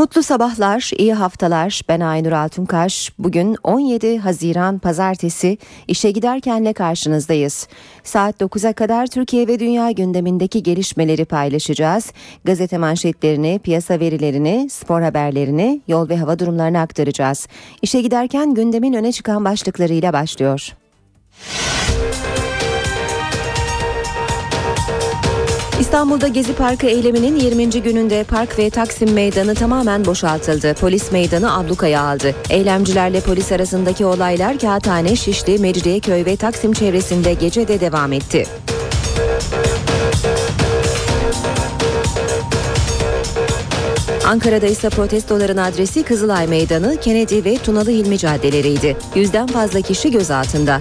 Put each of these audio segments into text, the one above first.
Mutlu sabahlar, iyi haftalar. Ben Aynur Altunkaş. Bugün 17 Haziran Pazartesi işe giderkenle karşınızdayız. Saat 9'a kadar Türkiye ve dünya gündemindeki gelişmeleri paylaşacağız. Gazete manşetlerini, piyasa verilerini, spor haberlerini, yol ve hava durumlarını aktaracağız. İşe giderken gündemin öne çıkan başlıklarıyla başlıyor. İstanbul'da Gezi Parkı eyleminin 20. gününde park ve Taksim Meydanı tamamen boşaltıldı. Polis meydanı ablukaya aldı. Eylemcilerle polis arasındaki olaylar Kağıthane, Şişli, Mecidiyeköy ve Taksim çevresinde gecede devam etti. Ankara'da ise protestoların adresi Kızılay Meydanı, Kennedy ve Tunalı Hilmi caddeleriydi. Yüzden fazla kişi gözaltında.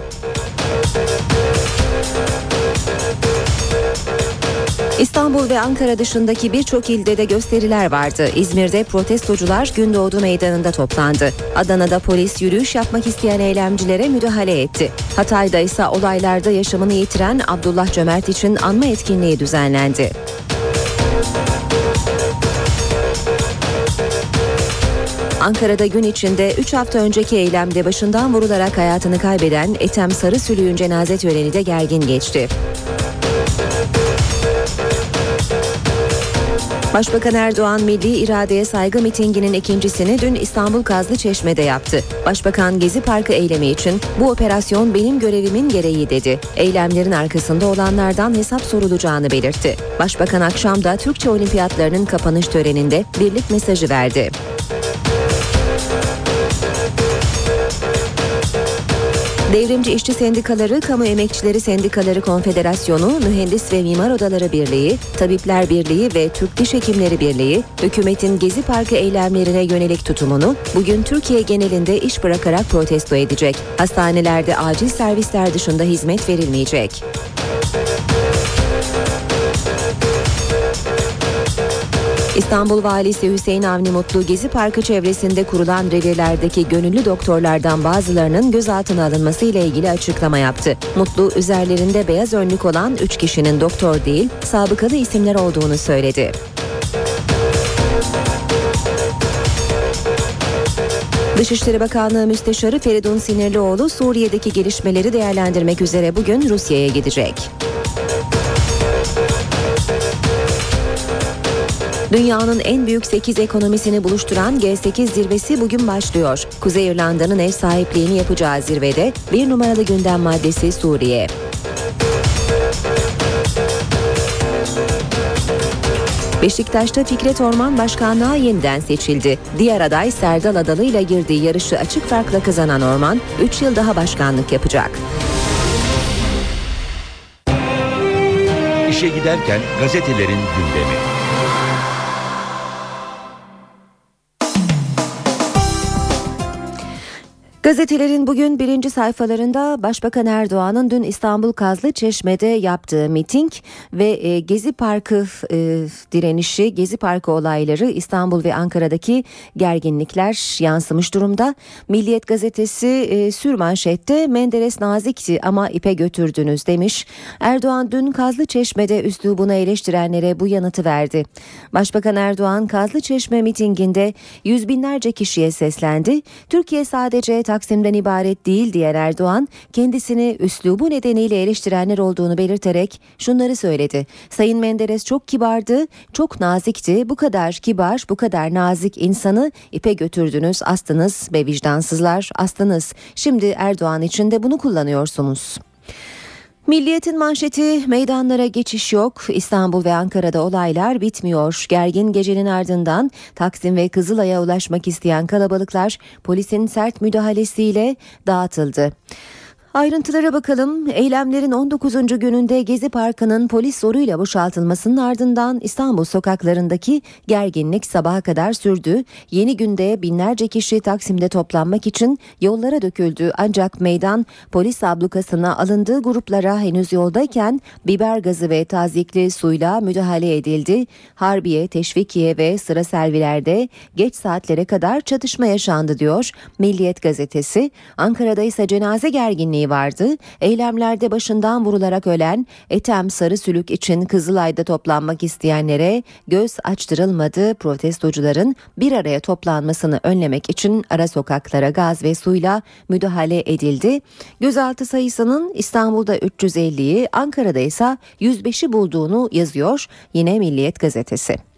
İstanbul ve Ankara dışındaki birçok ilde de gösteriler vardı. İzmir'de protestocular Gündoğdu Meydanı'nda toplandı. Adana'da polis yürüyüş yapmak isteyen eylemcilere müdahale etti. Hatay'da ise olaylarda yaşamını yitiren Abdullah Cömert için anma etkinliği düzenlendi. Ankara'da gün içinde 3 hafta önceki eylemde başından vurularak hayatını kaybeden Etem Sarısülüğün cenaze töreni de gergin geçti. Başbakan Erdoğan milli iradeye saygı mitinginin ikincisini dün İstanbul Kazlı Çeşme'de yaptı. Başbakan Gezi Parkı eylemi için bu operasyon benim görevimin gereği dedi. Eylemlerin arkasında olanlardan hesap sorulacağını belirtti. Başbakan akşam da Türkçe olimpiyatlarının kapanış töreninde birlik mesajı verdi. Devrimci İşçi Sendikaları, Kamu Emekçileri Sendikaları Konfederasyonu, Mühendis ve Mimar Odaları Birliği, Tabipler Birliği ve Türk Diş Hekimleri Birliği, hükümetin Gezi Parkı eylemlerine yönelik tutumunu bugün Türkiye genelinde iş bırakarak protesto edecek. Hastanelerde acil servisler dışında hizmet verilmeyecek. İstanbul Valisi Hüseyin Avni Mutlu Gezi Parkı çevresinde kurulan revirlerdeki gönüllü doktorlardan bazılarının gözaltına alınması ile ilgili açıklama yaptı. Mutlu üzerlerinde beyaz önlük olan 3 kişinin doktor değil, sabıkalı isimler olduğunu söyledi. Dışişleri Bakanlığı Müsteşarı Feridun Sinirlioğlu Suriye'deki gelişmeleri değerlendirmek üzere bugün Rusya'ya gidecek. Dünyanın en büyük 8 ekonomisini buluşturan G8 zirvesi bugün başlıyor. Kuzey İrlanda'nın ev sahipliğini yapacağı zirvede bir numaralı gündem maddesi Suriye. Beşiktaş'ta Fikret Orman başkanlığa yeniden seçildi. Diğer aday Serdal Adalı ile girdiği yarışı açık farkla kazanan Orman 3 yıl daha başkanlık yapacak. İşe giderken gazetelerin gündemi. Gazetelerin bugün birinci sayfalarında Başbakan Erdoğan'ın dün İstanbul Kazlı Çeşme'de yaptığı miting ve e, Gezi Parkı e, direnişi, Gezi Parkı olayları İstanbul ve Ankara'daki gerginlikler yansımış durumda. Milliyet gazetesi e, sürmanşette Menderes nazikti ama ipe götürdünüz demiş. Erdoğan dün Kazlı Çeşme'de üslubuna eleştirenlere bu yanıtı verdi. Başbakan Erdoğan Kazlı Çeşme mitinginde yüz binlerce kişiye seslendi. Türkiye sadece Taksim'den ibaret değil diyen Erdoğan kendisini üslubu nedeniyle eleştirenler olduğunu belirterek şunları söyledi. Sayın Menderes çok kibardı, çok nazikti. Bu kadar kibar, bu kadar nazik insanı ipe götürdünüz, astınız ve vicdansızlar astınız. Şimdi Erdoğan için de bunu kullanıyorsunuz. Milliyetin manşeti meydanlara geçiş yok. İstanbul ve Ankara'da olaylar bitmiyor. Gergin gecenin ardından Taksim ve Kızılay'a ulaşmak isteyen kalabalıklar polisin sert müdahalesiyle dağıtıldı. Ayrıntılara bakalım. Eylemlerin 19. gününde Gezi Parkı'nın polis zoruyla boşaltılmasının ardından İstanbul sokaklarındaki gerginlik sabaha kadar sürdü. Yeni günde binlerce kişi Taksim'de toplanmak için yollara döküldü. Ancak meydan polis ablukasına alındığı gruplara henüz yoldayken biber gazı ve tazikli suyla müdahale edildi. Harbiye, Teşvikiye ve Sıra Selvilerde geç saatlere kadar çatışma yaşandı diyor Milliyet gazetesi. Ankara'da ise cenaze gerginliği vardı. Eylemlerde başından vurularak ölen Etem Sarı Sülük için Kızılay'da toplanmak isteyenlere göz açtırılmadı. Protestocuların bir araya toplanmasını önlemek için ara sokaklara gaz ve suyla müdahale edildi. Gözaltı sayısının İstanbul'da 350'yi, Ankara'da ise 105'i bulduğunu yazıyor yine Milliyet gazetesi.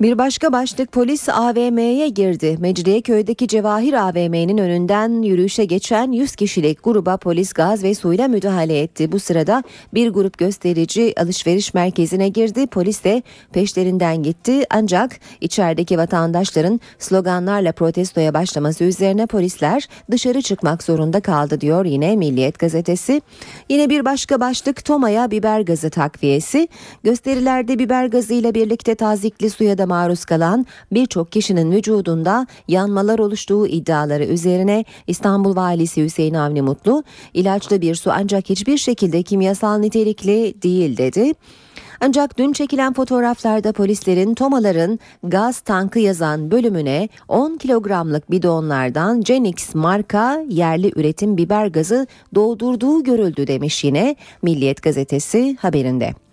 Bir başka başlık polis AVM'ye girdi. Mecidiyeköy'deki Cevahir AVM'nin önünden yürüyüşe geçen 100 kişilik gruba polis gaz ve suyla müdahale etti. Bu sırada bir grup gösterici alışveriş merkezine girdi. Polis de peşlerinden gitti. Ancak içerideki vatandaşların sloganlarla protestoya başlaması üzerine polisler dışarı çıkmak zorunda kaldı diyor yine Milliyet gazetesi. Yine bir başka başlık Toma'ya biber gazı takviyesi. Gösterilerde biber gazı ile birlikte tazikli suya da maruz kalan birçok kişinin vücudunda yanmalar oluştuğu iddiaları üzerine İstanbul Valisi Hüseyin Avni Mutlu ilaçlı bir su ancak hiçbir şekilde kimyasal nitelikli değil dedi. Ancak dün çekilen fotoğraflarda polislerin tomaların gaz tankı yazan bölümüne 10 kilogramlık bidonlardan Genix marka yerli üretim biber gazı doldurduğu görüldü demiş yine Milliyet gazetesi haberinde.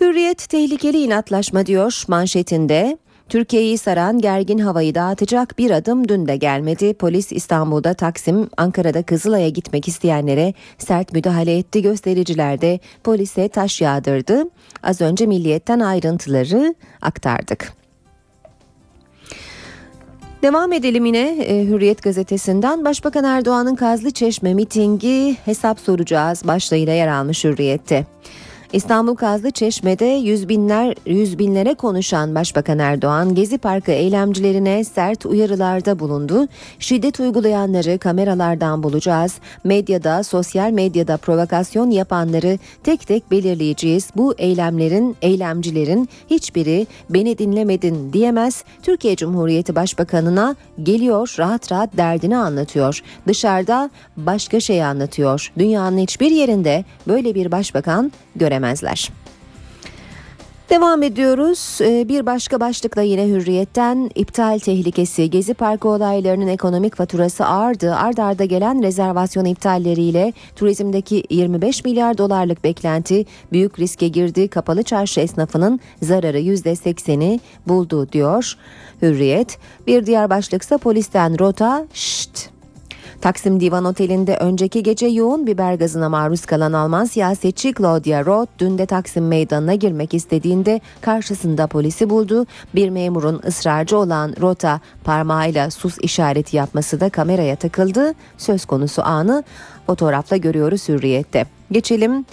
Hürriyet tehlikeli inatlaşma diyor manşetinde. Türkiye'yi saran gergin havayı dağıtacak bir adım dün de gelmedi. Polis İstanbul'da Taksim, Ankara'da Kızılay'a gitmek isteyenlere sert müdahale etti. Göstericiler de polise taş yağdırdı. Az önce Milliyet'ten ayrıntıları aktardık. Devam edelim yine e, Hürriyet gazetesinden. Başbakan Erdoğan'ın Kazlı Çeşme mitingi hesap soracağız başlığıyla yer almış Hürriyet'te. İstanbul Kazlı Çeşme'de yüz binler yüz binlere konuşan Başbakan Erdoğan Gezi Parkı eylemcilerine sert uyarılarda bulundu. Şiddet uygulayanları kameralardan bulacağız. Medyada, sosyal medyada provokasyon yapanları tek tek belirleyeceğiz. Bu eylemlerin, eylemcilerin hiçbiri beni dinlemedin diyemez. Türkiye Cumhuriyeti Başbakanına geliyor rahat rahat derdini anlatıyor. Dışarıda başka şey anlatıyor. Dünyanın hiçbir yerinde böyle bir başbakan göremezler. Devam ediyoruz. Ee, bir başka başlıkla yine hürriyetten iptal tehlikesi. Gezi Parkı olaylarının ekonomik faturası ağırdı. Ard arda gelen rezervasyon iptalleriyle turizmdeki 25 milyar dolarlık beklenti büyük riske girdi. Kapalı çarşı esnafının zararı %80'i buldu diyor Hürriyet. Bir diğer başlıksa polisten rota şşt Taksim Divan Oteli'nde önceki gece yoğun biber gazına maruz kalan Alman siyasetçi Claudia Roth dün de Taksim Meydanı'na girmek istediğinde karşısında polisi buldu. Bir memurun ısrarcı olan Roth'a parmağıyla sus işareti yapması da kameraya takıldı. Söz konusu anı fotoğrafla görüyoruz hürriyette. Geçelim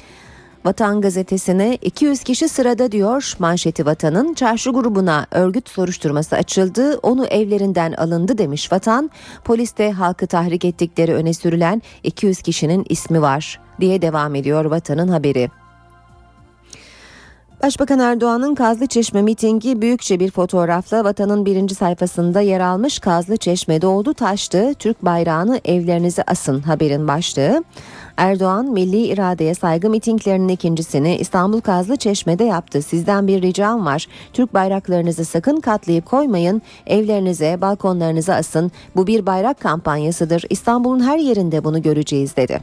Vatan gazetesine 200 kişi sırada diyor manşeti Vatan'ın çarşı grubuna örgüt soruşturması açıldı onu evlerinden alındı demiş Vatan poliste halkı tahrik ettikleri öne sürülen 200 kişinin ismi var diye devam ediyor Vatan'ın haberi. Başbakan Erdoğan'ın Kazlı Çeşme mitingi büyükçe bir fotoğrafla vatanın birinci sayfasında yer almış Kazlı Çeşme'de oldu taştı. Türk bayrağını evlerinize asın haberin başlığı. Erdoğan milli iradeye saygı mitinglerinin ikincisini İstanbul Kazlı Çeşme'de yaptı. Sizden bir ricam var. Türk bayraklarınızı sakın katlayıp koymayın. Evlerinize, balkonlarınıza asın. Bu bir bayrak kampanyasıdır. İstanbul'un her yerinde bunu göreceğiz dedi.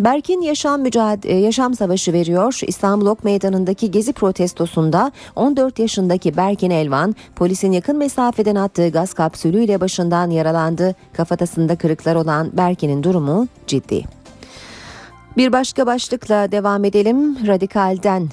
Berkin yaşam mücadele yaşam savaşı veriyor. İstanbul Ok Meydanı'ndaki gezi protestosunda 14 yaşındaki Berkin Elvan polisin yakın mesafeden attığı gaz kapsülüyle başından yaralandı. Kafatasında kırıklar olan Berkin'in durumu ciddi. Bir başka başlıkla devam edelim. Radikal'den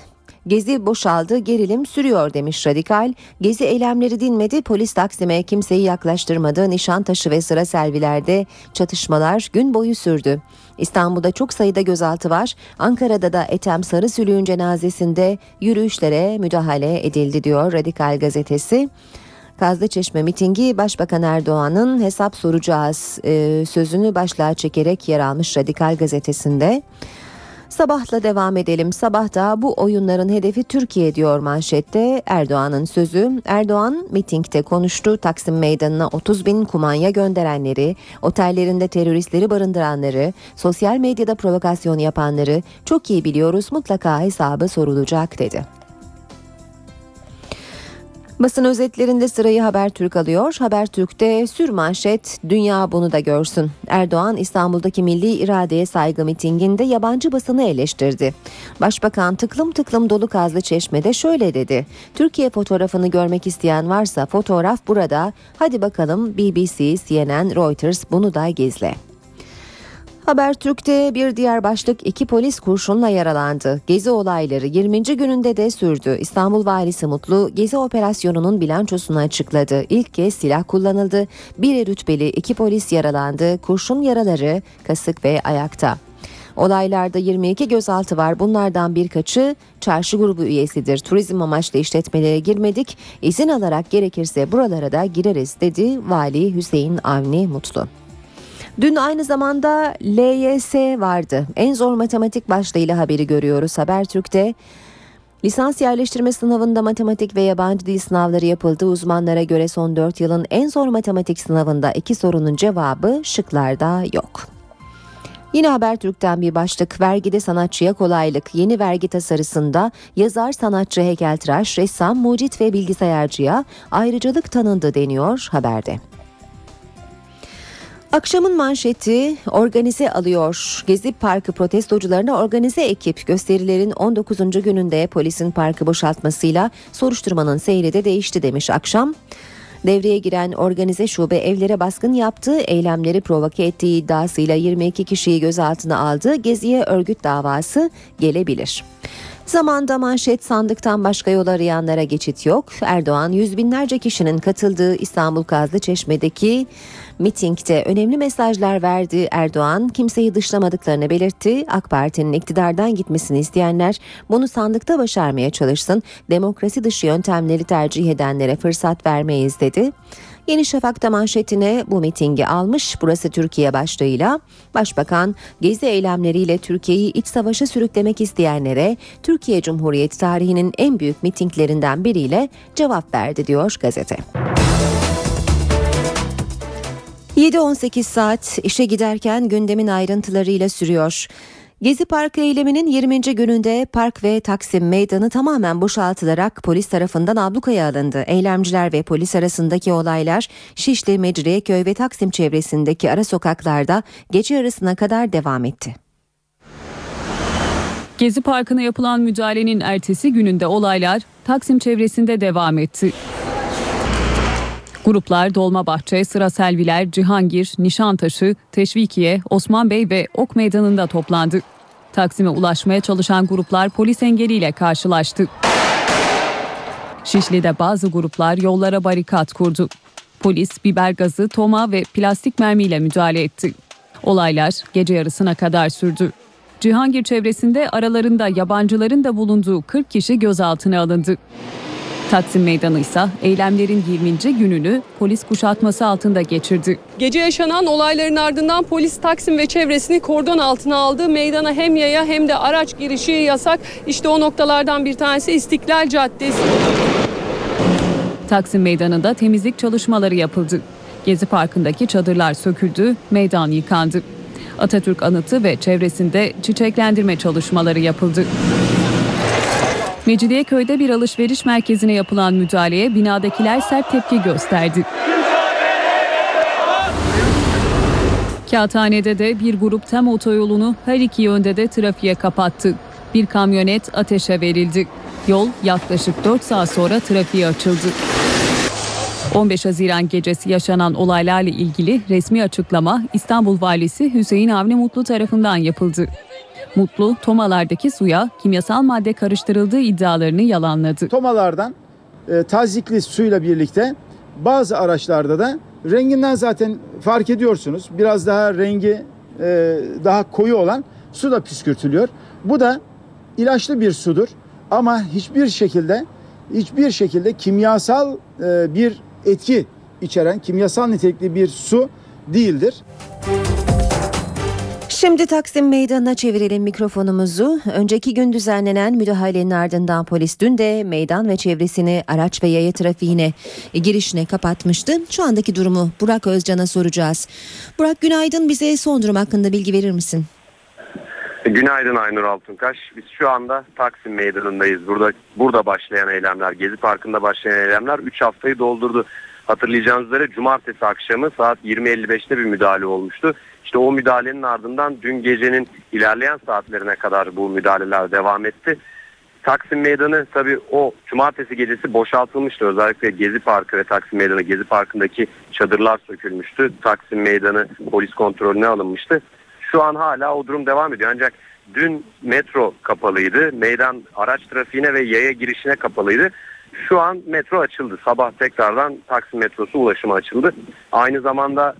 Gezi boşaldı, gerilim sürüyor demiş Radikal. Gezi eylemleri dinmedi, polis Taksim'e kimseyi yaklaştırmadı. Nişantaşı ve sıra servilerde çatışmalar gün boyu sürdü. İstanbul'da çok sayıda gözaltı var. Ankara'da da Etem Sarı Sülüğün cenazesinde yürüyüşlere müdahale edildi diyor Radikal gazetesi. Kazlıçeşme mitingi Başbakan Erdoğan'ın hesap soracağız e, sözünü başlığa çekerek yer almış Radikal gazetesinde. Sabahla devam edelim. Sabahta bu oyunların hedefi Türkiye diyor manşette. Erdoğan'ın sözü. Erdoğan mitingde konuştu. Taksim Meydanı'na 30 bin kumanya gönderenleri, otellerinde teröristleri barındıranları, sosyal medyada provokasyon yapanları çok iyi biliyoruz mutlaka hesabı sorulacak dedi. Basın özetlerinde sırayı Habertürk alıyor. Habertürk'te sür manşet dünya bunu da görsün. Erdoğan İstanbul'daki milli iradeye saygı mitinginde yabancı basını eleştirdi. Başbakan tıklım tıklım dolu kazlı çeşmede şöyle dedi. Türkiye fotoğrafını görmek isteyen varsa fotoğraf burada. Hadi bakalım BBC, CNN, Reuters bunu da gizle. Habertürk'te bir diğer başlık iki polis kurşunla yaralandı. Gezi olayları 20. gününde de sürdü. İstanbul Valisi Mutlu Gezi operasyonunun bilançosunu açıkladı. İlk kez silah kullanıldı. Bir rütbeli iki polis yaralandı. Kurşun yaraları kasık ve ayakta. Olaylarda 22 gözaltı var. Bunlardan birkaçı çarşı grubu üyesidir. Turizm amaçlı işletmelere girmedik. İzin alarak gerekirse buralara da gireriz dedi Vali Hüseyin Avni Mutlu. Dün aynı zamanda LYS vardı. En zor matematik başlığıyla haberi görüyoruz Habertürk'te. Lisans yerleştirme sınavında matematik ve yabancı dil sınavları yapıldı. Uzmanlara göre son 4 yılın en zor matematik sınavında iki sorunun cevabı şıklarda yok. Yine Habertürk'ten bir başlık vergide sanatçıya kolaylık. Yeni vergi tasarısında yazar, sanatçı, heykeltıraş, ressam, mucit ve bilgisayarcıya ayrıcalık tanındı deniyor haberde. Akşamın manşeti organize alıyor. Gezi Parkı protestocularına organize ekip gösterilerin 19. gününde polisin parkı boşaltmasıyla soruşturmanın seyri de değişti demiş akşam. Devreye giren organize şube evlere baskın yaptığı, eylemleri provoke ettiği iddiasıyla 22 kişiyi gözaltına aldı. Geziye örgüt davası gelebilir. Zamanda manşet sandıktan başka yol arayanlara geçit yok. Erdoğan yüz binlerce kişinin katıldığı İstanbul Kazlı Çeşme'deki mitingde önemli mesajlar verdi. Erdoğan kimseyi dışlamadıklarını belirtti. AK Parti'nin iktidardan gitmesini isteyenler bunu sandıkta başarmaya çalışsın. Demokrasi dışı yöntemleri tercih edenlere fırsat vermeyiz dedi. Yeni Şafak'ta manşetine bu mitingi almış. Burası Türkiye başlığıyla Başbakan gezi eylemleriyle Türkiye'yi iç savaşa sürüklemek isteyenlere Türkiye Cumhuriyeti tarihinin en büyük mitinglerinden biriyle cevap verdi diyor gazete. 7-18 saat işe giderken gündemin ayrıntılarıyla sürüyor. Gezi Parkı eyleminin 20. gününde park ve Taksim meydanı tamamen boşaltılarak polis tarafından ablukaya alındı. Eylemciler ve polis arasındaki olaylar Şişli, Mecidiyeköy ve Taksim çevresindeki ara sokaklarda gece yarısına kadar devam etti. Gezi Parkı'na yapılan müdahalenin ertesi gününde olaylar Taksim çevresinde devam etti. Gruplar Dolmabahçe, Sıra Selviler, Cihangir, Nişantaşı, Teşvikiye, Osman Bey ve Ok Meydanı'nda toplandı. Taksim'e ulaşmaya çalışan gruplar polis engeliyle karşılaştı. Şişli'de bazı gruplar yollara barikat kurdu. Polis biber gazı, toma ve plastik mermiyle müdahale etti. Olaylar gece yarısına kadar sürdü. Cihangir çevresinde aralarında yabancıların da bulunduğu 40 kişi gözaltına alındı. Taksim Meydanı ise eylemlerin 20. gününü polis kuşatması altında geçirdi. Gece yaşanan olayların ardından polis Taksim ve çevresini kordon altına aldı. Meydana hem yaya hem de araç girişi yasak. İşte o noktalardan bir tanesi İstiklal Caddesi. Taksim Meydanı'nda temizlik çalışmaları yapıldı. Gezi Parkı'ndaki çadırlar söküldü, meydan yıkandı. Atatürk anıtı ve çevresinde çiçeklendirme çalışmaları yapıldı. Mecidiyeköy'de bir alışveriş merkezine yapılan müdahaleye binadakiler sert tepki gösterdi. Kağıthane'de de bir grup tem otoyolunu her iki yönde de trafiğe kapattı. Bir kamyonet ateşe verildi. Yol yaklaşık 4 saat sonra trafiğe açıldı. 15 Haziran gecesi yaşanan olaylarla ilgili resmi açıklama İstanbul Valisi Hüseyin Avni Mutlu tarafından yapıldı. Mutlu, tomalardaki suya kimyasal madde karıştırıldığı iddialarını yalanladı. Tomalardan e, tazikli suyla birlikte bazı araçlarda da renginden zaten fark ediyorsunuz. Biraz daha rengi e, daha koyu olan su da püskürtülüyor. Bu da ilaçlı bir sudur ama hiçbir şekilde hiçbir şekilde kimyasal e, bir etki içeren kimyasal nitelikli bir su değildir. Şimdi Taksim Meydanı'na çevirelim mikrofonumuzu. Önceki gün düzenlenen müdahalenin ardından polis dün de meydan ve çevresini araç ve yaya trafiğine girişine kapatmıştı. Şu andaki durumu Burak Özcan'a soracağız. Burak günaydın bize son durum hakkında bilgi verir misin? Günaydın Aynur Altunkaş. Biz şu anda Taksim Meydanı'ndayız. Burada burada başlayan eylemler, Gezi Parkı'nda başlayan eylemler 3 haftayı doldurdu. Hatırlayacağınız üzere cumartesi akşamı saat 20.55'te bir müdahale olmuştu. İşte o müdahalenin ardından dün gecenin ilerleyen saatlerine kadar bu müdahaleler devam etti. Taksim Meydanı tabii o cumartesi gecesi boşaltılmıştı. Özellikle Gezi Parkı ve Taksim Meydanı Gezi Parkı'ndaki çadırlar sökülmüştü. Taksim Meydanı polis kontrolüne alınmıştı. Şu an hala o durum devam ediyor. Ancak dün metro kapalıydı. Meydan araç trafiğine ve yaya girişine kapalıydı. Şu an metro açıldı. Sabah tekrardan Taksim metrosu ulaşıma açıldı. Aynı zamanda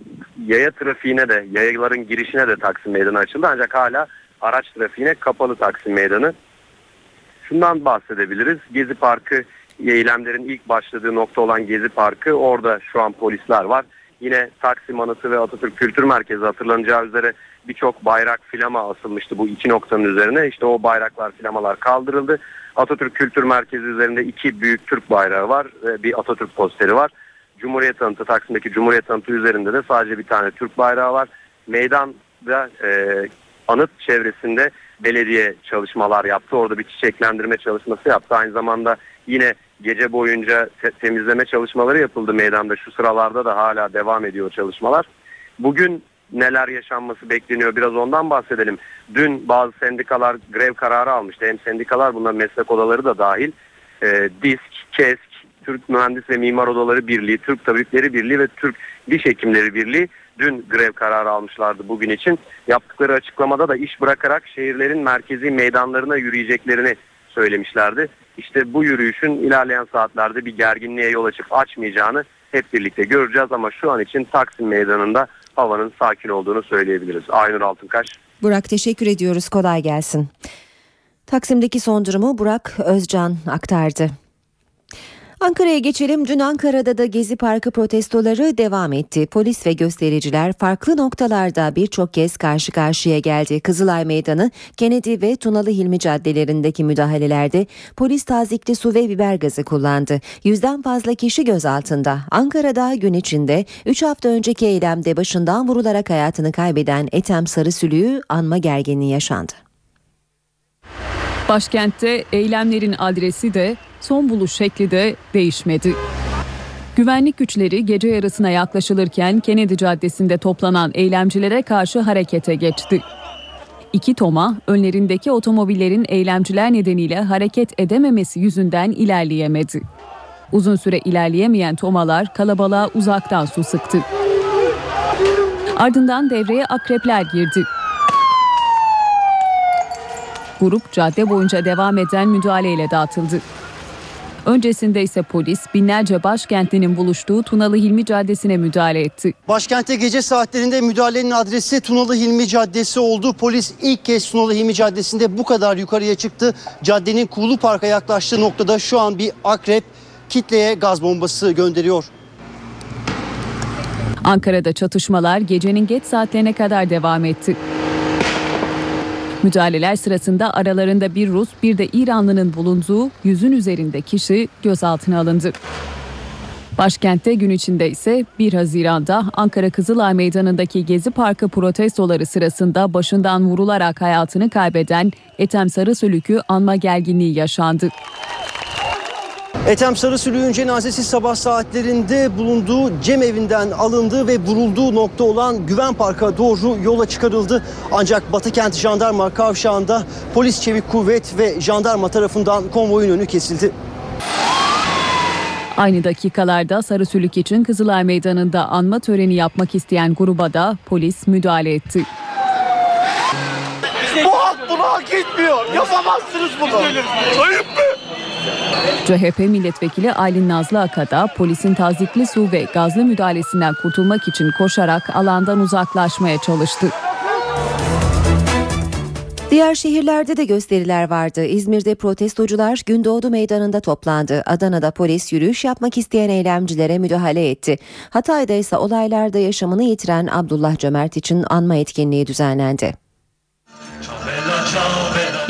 yaya trafiğine de, yayaların girişine de Taksim Meydanı açıldı. Ancak hala araç trafiğine kapalı Taksim Meydanı. Şundan bahsedebiliriz. Gezi Parkı eylemlerin ilk başladığı nokta olan Gezi Parkı orada şu an polisler var. Yine Taksim Anıtı ve Atatürk Kültür Merkezi hatırlanacağı üzere birçok bayrak filama asılmıştı bu iki noktanın üzerine. İşte o bayraklar filamalar kaldırıldı. Atatürk Kültür Merkezi üzerinde iki büyük Türk bayrağı var ve bir Atatürk posteri var. Cumhuriyet Anıtı Taksim'deki Cumhuriyet Anıtı üzerinde de sadece bir tane Türk bayrağı var. Meydanda e, anıt çevresinde belediye çalışmalar yaptı. Orada bir çiçeklendirme çalışması yaptı. Aynı zamanda yine gece boyunca te- temizleme çalışmaları yapıldı meydanda. Şu sıralarda da hala devam ediyor çalışmalar. Bugün neler yaşanması bekleniyor biraz ondan bahsedelim. Dün bazı sendikalar grev kararı almıştı. Hem sendikalar bunlar meslek odaları da dahil. E, DİSK, KESK, Türk Mühendis ve Mimar Odaları Birliği, Türk Tabipleri Birliği ve Türk Diş Hekimleri Birliği dün grev kararı almışlardı bugün için. Yaptıkları açıklamada da iş bırakarak şehirlerin merkezi meydanlarına yürüyeceklerini söylemişlerdi. İşte bu yürüyüşün ilerleyen saatlerde bir gerginliğe yol açıp açmayacağını hep birlikte göreceğiz ama şu an için Taksim Meydanı'nda havanın sakin olduğunu söyleyebiliriz. Aynur Altınkaş. Burak teşekkür ediyoruz kolay gelsin. Taksim'deki son durumu Burak Özcan aktardı. Ankara'ya geçelim. Dün Ankara'da da Gezi Parkı protestoları devam etti. Polis ve göstericiler farklı noktalarda birçok kez karşı karşıya geldi. Kızılay Meydanı, Kennedy ve Tunalı Hilmi caddelerindeki müdahalelerde polis tazikli su ve biber gazı kullandı. Yüzden fazla kişi gözaltında. Ankara'da gün içinde 3 hafta önceki eylemde başından vurularak hayatını kaybeden Ethem Sarısülüğü anma gerginliği yaşandı. Başkentte eylemlerin adresi de son buluş şekli de değişmedi. Güvenlik güçleri gece yarısına yaklaşılırken Kennedy Caddesi'nde toplanan eylemcilere karşı harekete geçti. İki toma önlerindeki otomobillerin eylemciler nedeniyle hareket edememesi yüzünden ilerleyemedi. Uzun süre ilerleyemeyen tomalar kalabalığa uzaktan su sıktı. Ardından devreye akrepler girdi. Grup cadde boyunca devam eden müdahaleyle dağıtıldı. Öncesinde ise polis binlerce başkentlinin buluştuğu Tunalı Hilmi Caddesi'ne müdahale etti. Başkentte gece saatlerinde müdahalenin adresi Tunalı Hilmi Caddesi oldu. Polis ilk kez Tunalı Hilmi Caddesi'nde bu kadar yukarıya çıktı. Caddenin Kuğulu Park'a yaklaştığı noktada şu an bir akrep kitleye gaz bombası gönderiyor. Ankara'da çatışmalar gecenin geç saatlerine kadar devam etti. Müdahaleler sırasında aralarında bir Rus bir de İranlının bulunduğu yüzün üzerinde kişi gözaltına alındı. Başkentte gün içinde ise 1 Haziran'da Ankara Kızılay Meydanı'ndaki Gezi Parkı protestoları sırasında başından vurularak hayatını kaybeden Ethem Sarısülük'ü anma gerginliği yaşandı. Ethem Sarısülüğün cenazesi sabah saatlerinde bulunduğu cem evinden alındı ve vurulduğu nokta olan Güven Park'a doğru yola çıkarıldı. Ancak Batıkent Jandarma Kavşağı'nda polis çevik kuvvet ve jandarma tarafından konvoyun önü kesildi. Aynı dakikalarda Sarısülük için Kızılay Meydanı'nda anma töreni yapmak isteyen gruba da polis müdahale etti. Bu halk bunu hak etmiyor. Yapamazsınız bunu. Ayıp mı? CHP milletvekili Aylin Nazlı Akada polisin tazikli su ve gazlı müdahalesinden kurtulmak için koşarak alandan uzaklaşmaya çalıştı. Diğer şehirlerde de gösteriler vardı. İzmir'de protestocular Gündoğdu Meydanı'nda toplandı. Adana'da polis yürüyüş yapmak isteyen eylemcilere müdahale etti. Hatay'da ise olaylarda yaşamını yitiren Abdullah Cömert için anma etkinliği düzenlendi.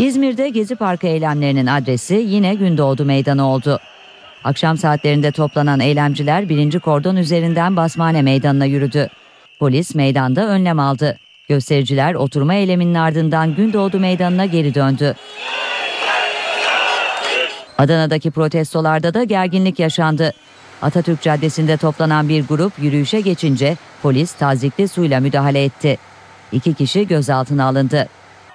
İzmir'de Gezi Parkı eylemlerinin adresi yine Gündoğdu Meydanı oldu. Akşam saatlerinde toplanan eylemciler birinci kordon üzerinden Basmane Meydanı'na yürüdü. Polis meydanda önlem aldı. Göstericiler oturma eyleminin ardından Gündoğdu Meydanı'na geri döndü. Adana'daki protestolarda da gerginlik yaşandı. Atatürk Caddesi'nde toplanan bir grup yürüyüşe geçince polis tazikli suyla müdahale etti. İki kişi gözaltına alındı.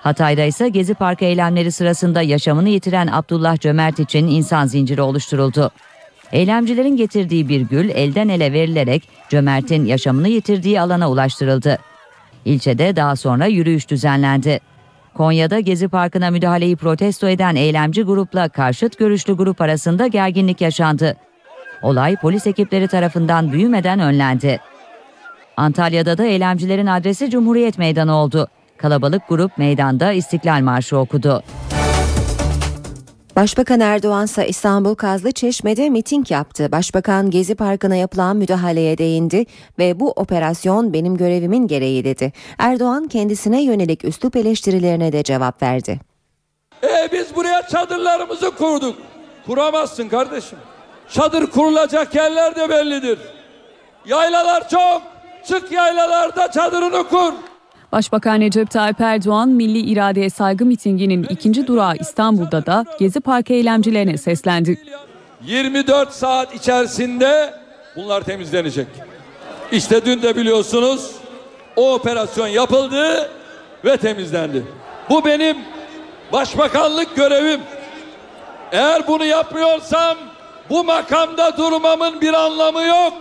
Hatay'da ise Gezi Parkı eylemleri sırasında yaşamını yitiren Abdullah Cömert için insan zinciri oluşturuldu. Eylemcilerin getirdiği bir gül elden ele verilerek Cömert'in yaşamını yitirdiği alana ulaştırıldı. İlçede daha sonra yürüyüş düzenlendi. Konya'da Gezi Parkı'na müdahaleyi protesto eden eylemci grupla karşıt görüşlü grup arasında gerginlik yaşandı. Olay polis ekipleri tarafından büyümeden önlendi. Antalya'da da eylemcilerin adresi Cumhuriyet Meydanı oldu. Kalabalık grup meydanda İstiklal Marşı okudu. Başbakan Erdoğan ise İstanbul Kazlı Çeşme'de miting yaptı. Başbakan Gezi Parkı'na yapılan müdahaleye değindi ve bu operasyon benim görevimin gereği dedi. Erdoğan kendisine yönelik üslup eleştirilerine de cevap verdi. E biz buraya çadırlarımızı kurduk. Kuramazsın kardeşim. Çadır kurulacak yerler de bellidir. Yaylalar çok. Çık yaylalarda çadırını kur. Başbakan Recep Tayyip Erdoğan Milli İradeye Saygı mitinginin ikinci durağı İstanbul'da da Gezi Parkı eylemcilerine seslendi. 24 saat içerisinde bunlar temizlenecek. İşte dün de biliyorsunuz o operasyon yapıldı ve temizlendi. Bu benim başbakanlık görevim. Eğer bunu yapmıyorsam bu makamda durmamın bir anlamı yok.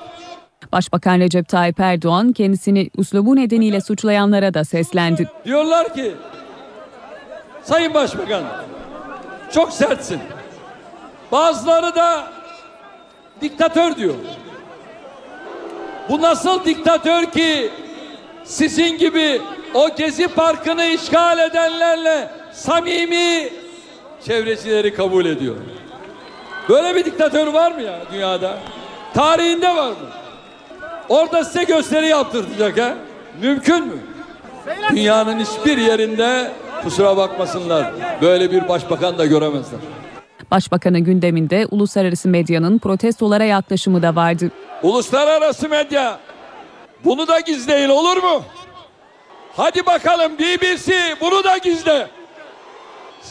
Başbakan Recep Tayyip Erdoğan kendisini uslubu nedeniyle suçlayanlara da seslendi. Diyorlar ki Sayın Başbakan çok sertsin. Bazıları da diktatör diyor. Bu nasıl diktatör ki sizin gibi o Gezi Parkı'nı işgal edenlerle samimi çevrecileri kabul ediyor. Böyle bir diktatör var mı ya dünyada? Tarihinde var mı? Orada size gösteri yaptıracak ha? Mümkün mü? Dünyanın hiçbir yerinde kusura bakmasınlar. Böyle bir başbakan da göremezler. Başbakanın gündeminde uluslararası medyanın protestolara yaklaşımı da vardı. Uluslararası medya bunu da gizleyin olur mu? Hadi bakalım BBC bunu da gizle.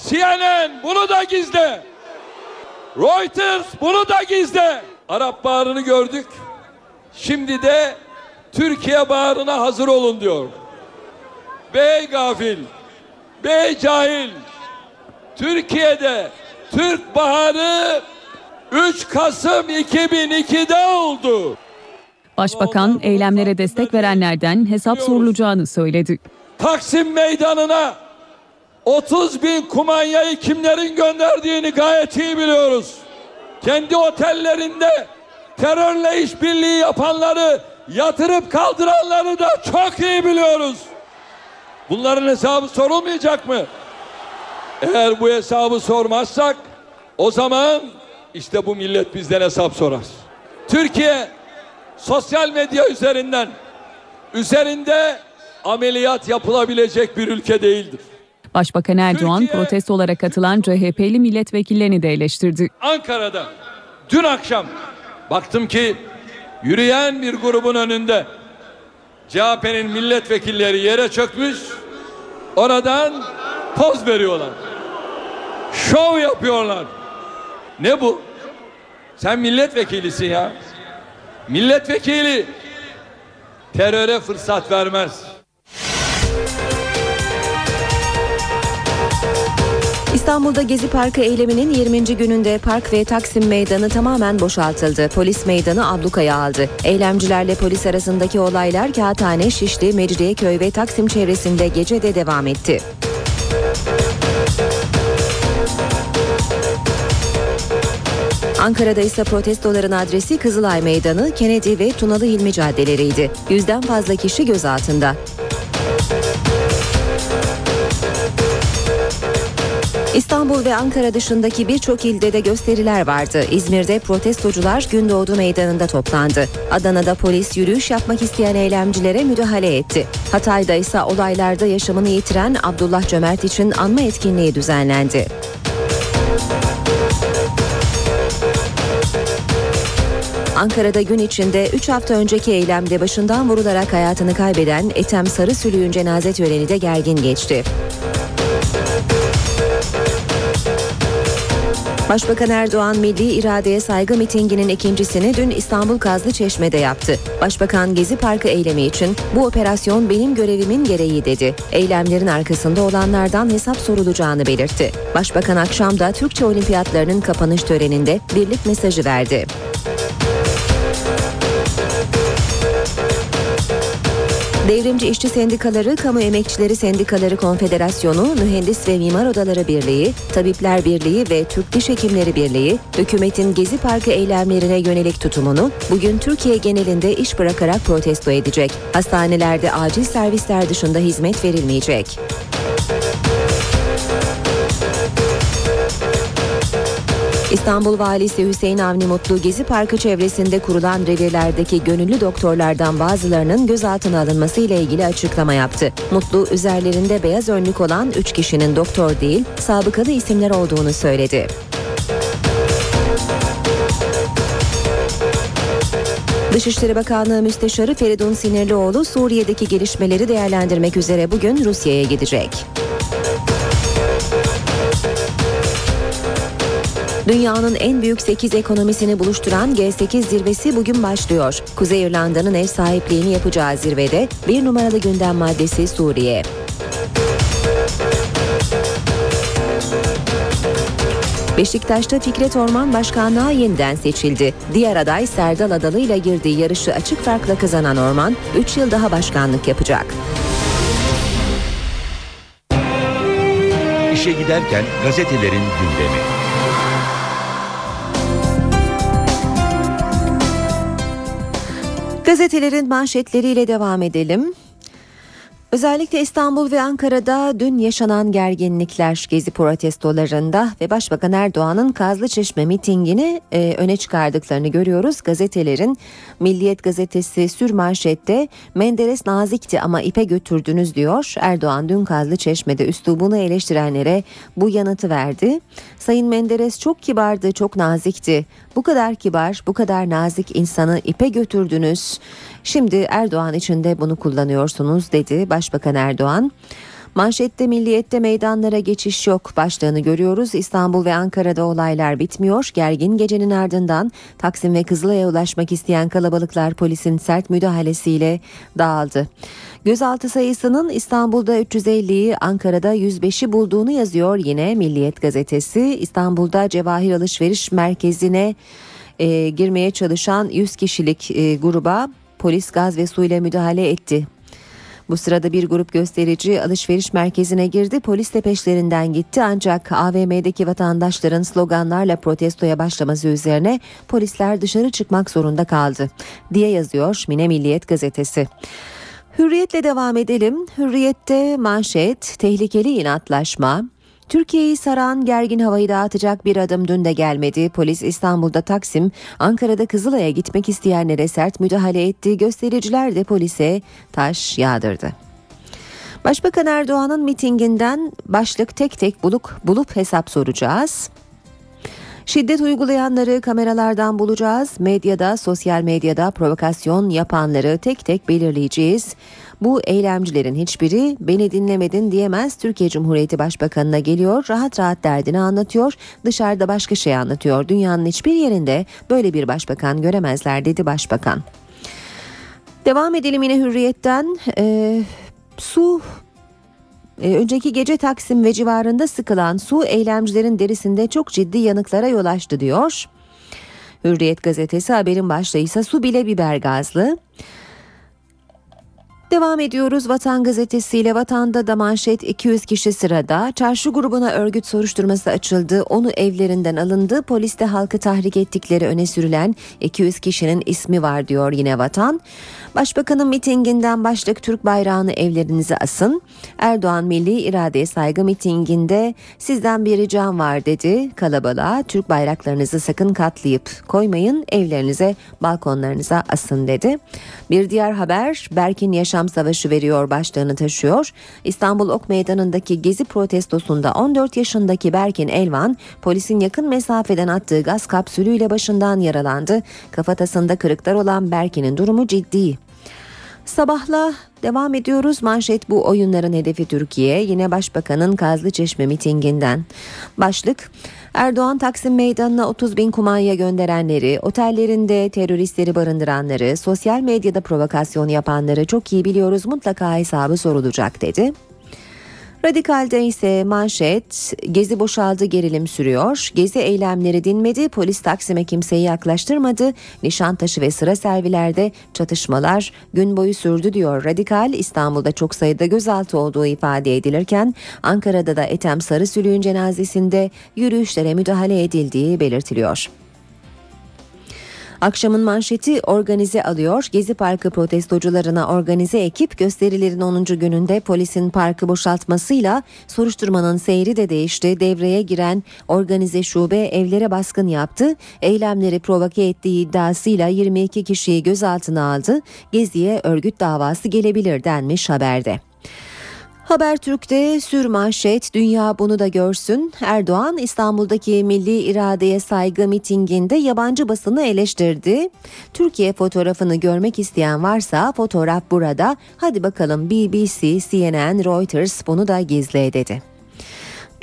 CNN bunu da gizle. Reuters bunu da gizle. Arap Baharı'nı gördük. Şimdi de Türkiye Baharı'na hazır olun diyor. Bey gafil, bey cahil. Türkiye'de Türk Baharı 3 Kasım 2002'de oldu. Başbakan eylemlere destek verenlerden hesap sorulacağını söyledi. Taksim Meydanı'na 30 bin kumanyayı kimlerin gönderdiğini gayet iyi biliyoruz. Kendi otellerinde terörle işbirliği yapanları yatırıp kaldıranları da çok iyi biliyoruz. Bunların hesabı sorulmayacak mı? Eğer bu hesabı sormazsak o zaman işte bu millet bizden hesap sorar. Türkiye sosyal medya üzerinden üzerinde ameliyat yapılabilecek bir ülke değildir. Başbakan Erdoğan Türkiye- protestolara katılan CHP'li milletvekillerini de eleştirdi. Ankara'da dün akşam baktım ki yürüyen bir grubun önünde CHP'nin milletvekilleri yere çökmüş oradan poz veriyorlar. Şov yapıyorlar. Ne bu? Sen milletvekilisin ya. Milletvekili teröre fırsat vermez. İstanbul'da Gezi Parkı eyleminin 20. gününde park ve Taksim Meydanı tamamen boşaltıldı. Polis meydanı ablukaya aldı. Eylemcilerle polis arasındaki olaylar Kağıthane, Şişli, Mecidiyeköy ve Taksim çevresinde gece de devam etti. Ankara'da ise protestoların adresi Kızılay Meydanı, Kennedy ve Tunalı Hilmi caddeleriydi. Yüzden fazla kişi gözaltında. İstanbul ve Ankara dışındaki birçok ilde de gösteriler vardı. İzmir'de protestocular Gündoğdu Meydanı'nda toplandı. Adana'da polis yürüyüş yapmak isteyen eylemcilere müdahale etti. Hatay'da ise olaylarda yaşamını yitiren Abdullah Cömert için anma etkinliği düzenlendi. Ankara'da gün içinde 3 hafta önceki eylemde başından vurularak hayatını kaybeden Ethem Sarısülüğün cenaze töreni de gergin geçti. Başbakan Erdoğan Milli İradeye Saygı mitinginin ikincisini dün İstanbul Kazlı Çeşme'de yaptı. Başbakan Gezi Parkı eylemi için bu operasyon benim görevimin gereği dedi. Eylemlerin arkasında olanlardan hesap sorulacağını belirtti. Başbakan akşam da Türkçe Olimpiyatlarının kapanış töreninde birlik mesajı verdi. Devrimci İşçi Sendikaları, Kamu Emekçileri Sendikaları Konfederasyonu, Mühendis ve Mimar Odaları Birliği, Tabipler Birliği ve Türk Diş Hekimleri Birliği, hükümetin Gezi Parkı eylemlerine yönelik tutumunu bugün Türkiye genelinde iş bırakarak protesto edecek. Hastanelerde acil servisler dışında hizmet verilmeyecek. İstanbul Valisi Hüseyin Avni Mutlu Gezi Parkı çevresinde kurulan revirlerdeki gönüllü doktorlardan bazılarının gözaltına alınması ile ilgili açıklama yaptı. Mutlu üzerlerinde beyaz önlük olan 3 kişinin doktor değil, sabıkalı isimler olduğunu söyledi. Dışişleri Bakanlığı Müsteşarı Feridun Sinirlioğlu Suriye'deki gelişmeleri değerlendirmek üzere bugün Rusya'ya gidecek. Dünyanın en büyük 8 ekonomisini buluşturan G8 zirvesi bugün başlıyor. Kuzey İrlanda'nın ev sahipliğini yapacağı zirvede bir numaralı gündem maddesi Suriye. Beşiktaş'ta Fikret Orman Başkanlığa yeniden seçildi. Diğer aday Serdal Adalı ile girdiği yarışı açık farkla kazanan Orman 3 yıl daha başkanlık yapacak. İşe giderken gazetelerin gündemi. Gazetelerin manşetleriyle devam edelim. Özellikle İstanbul ve Ankara'da dün yaşanan gerginlikler gezi protestolarında ve Başbakan Erdoğan'ın Kazlıçeşme mitingini e, öne çıkardıklarını görüyoruz. Gazetelerin Milliyet gazetesi sür manşette Menderes nazikti ama ipe götürdünüz diyor. Erdoğan dün Kazlıçeşme'de üslubunu eleştirenlere bu yanıtı verdi. Sayın Menderes çok kibardı, çok nazikti. Bu kadar kibar, bu kadar nazik insanı ipe götürdünüz. Şimdi Erdoğan için de bunu kullanıyorsunuz dedi Başbakan Erdoğan. Manşette milliyette meydanlara geçiş yok başlığını görüyoruz. İstanbul ve Ankara'da olaylar bitmiyor. Gergin gecenin ardından Taksim ve Kızılay'a ulaşmak isteyen kalabalıklar polisin sert müdahalesiyle dağıldı. Gözaltı sayısının İstanbul'da 350'yi Ankara'da 105'i bulduğunu yazıyor yine Milliyet gazetesi. İstanbul'da Cevahir Alışveriş Merkezi'ne e, girmeye çalışan 100 kişilik e, gruba polis gaz ve su ile müdahale etti. Bu sırada bir grup gösterici alışveriş merkezine girdi. Polis de peşlerinden gitti ancak AVM'deki vatandaşların sloganlarla protestoya başlaması üzerine polisler dışarı çıkmak zorunda kaldı diye yazıyor Mine Milliyet gazetesi. Hürriyetle devam edelim. Hürriyette manşet tehlikeli inatlaşma, Türkiye'yi saran gergin havayı dağıtacak bir adım dün de gelmedi. Polis İstanbul'da Taksim, Ankara'da Kızılay'a gitmek isteyenlere sert müdahale etti. Göstericiler de polise taş yağdırdı. Başbakan Erdoğan'ın mitinginden başlık tek tek bulup, bulup hesap soracağız. Şiddet uygulayanları kameralardan bulacağız. Medyada, sosyal medyada provokasyon yapanları tek tek belirleyeceğiz. Bu eylemcilerin hiçbiri beni dinlemedin diyemez. Türkiye Cumhuriyeti Başbakanı'na geliyor, rahat rahat derdini anlatıyor, dışarıda başka şey anlatıyor. Dünyanın hiçbir yerinde böyle bir başbakan göremezler dedi başbakan. Devam edelim yine hürriyetten. Ee, su ee, önceki gece Taksim ve civarında sıkılan su eylemcilerin derisinde çok ciddi yanıklara yol açtı diyor. Hürriyet gazetesi haberin başlığı ise su bile biber gazlı. Devam ediyoruz Vatan Gazetesi ile Vatan'da da manşet 200 kişi sırada. Çarşı grubuna örgüt soruşturması açıldı. Onu evlerinden alındı. Poliste halkı tahrik ettikleri öne sürülen 200 kişinin ismi var diyor yine Vatan. Başbakanın mitinginden başlık Türk bayrağını evlerinize asın. Erdoğan Milli İradeye Saygı mitinginde sizden bir ricam var dedi. Kalabalığa Türk bayraklarınızı sakın katlayıp koymayın evlerinize balkonlarınıza asın dedi. Bir diğer haber Berkin Yaşam Savaşı veriyor başlığını taşıyor. İstanbul Ok Meydanı'ndaki gezi protestosunda 14 yaşındaki Berkin Elvan polisin yakın mesafeden attığı gaz kapsülüyle başından yaralandı. Kafatasında kırıklar olan Berkin'in durumu ciddi. Sabahla devam ediyoruz. Manşet bu oyunların hedefi Türkiye. Yine Başbakanın Kazlı Çeşme mitinginden. Başlık Erdoğan Taksim Meydanı'na 30 bin kumanya gönderenleri, otellerinde teröristleri barındıranları, sosyal medyada provokasyon yapanları çok iyi biliyoruz mutlaka hesabı sorulacak dedi. Radikal'de ise manşet gezi boşaldı gerilim sürüyor. Gezi eylemleri dinmedi. Polis Taksim'e kimseyi yaklaştırmadı. Nişantaşı ve sıra servilerde çatışmalar gün boyu sürdü diyor Radikal. İstanbul'da çok sayıda gözaltı olduğu ifade edilirken Ankara'da da Ethem Sarısülüğün cenazesinde yürüyüşlere müdahale edildiği belirtiliyor. Akşamın manşeti organize alıyor. Gezi Parkı protestocularına organize ekip gösterilerin 10. gününde polisin parkı boşaltmasıyla soruşturmanın seyri de değişti. Devreye giren organize şube evlere baskın yaptı. Eylemleri provoke ettiği iddiasıyla 22 kişiyi gözaltına aldı. Geziye örgüt davası gelebilir denmiş haberde. Habertürk'te sür manşet dünya bunu da görsün. Erdoğan İstanbul'daki milli iradeye saygı mitinginde yabancı basını eleştirdi. Türkiye fotoğrafını görmek isteyen varsa fotoğraf burada. Hadi bakalım BBC, CNN, Reuters bunu da gizle dedi.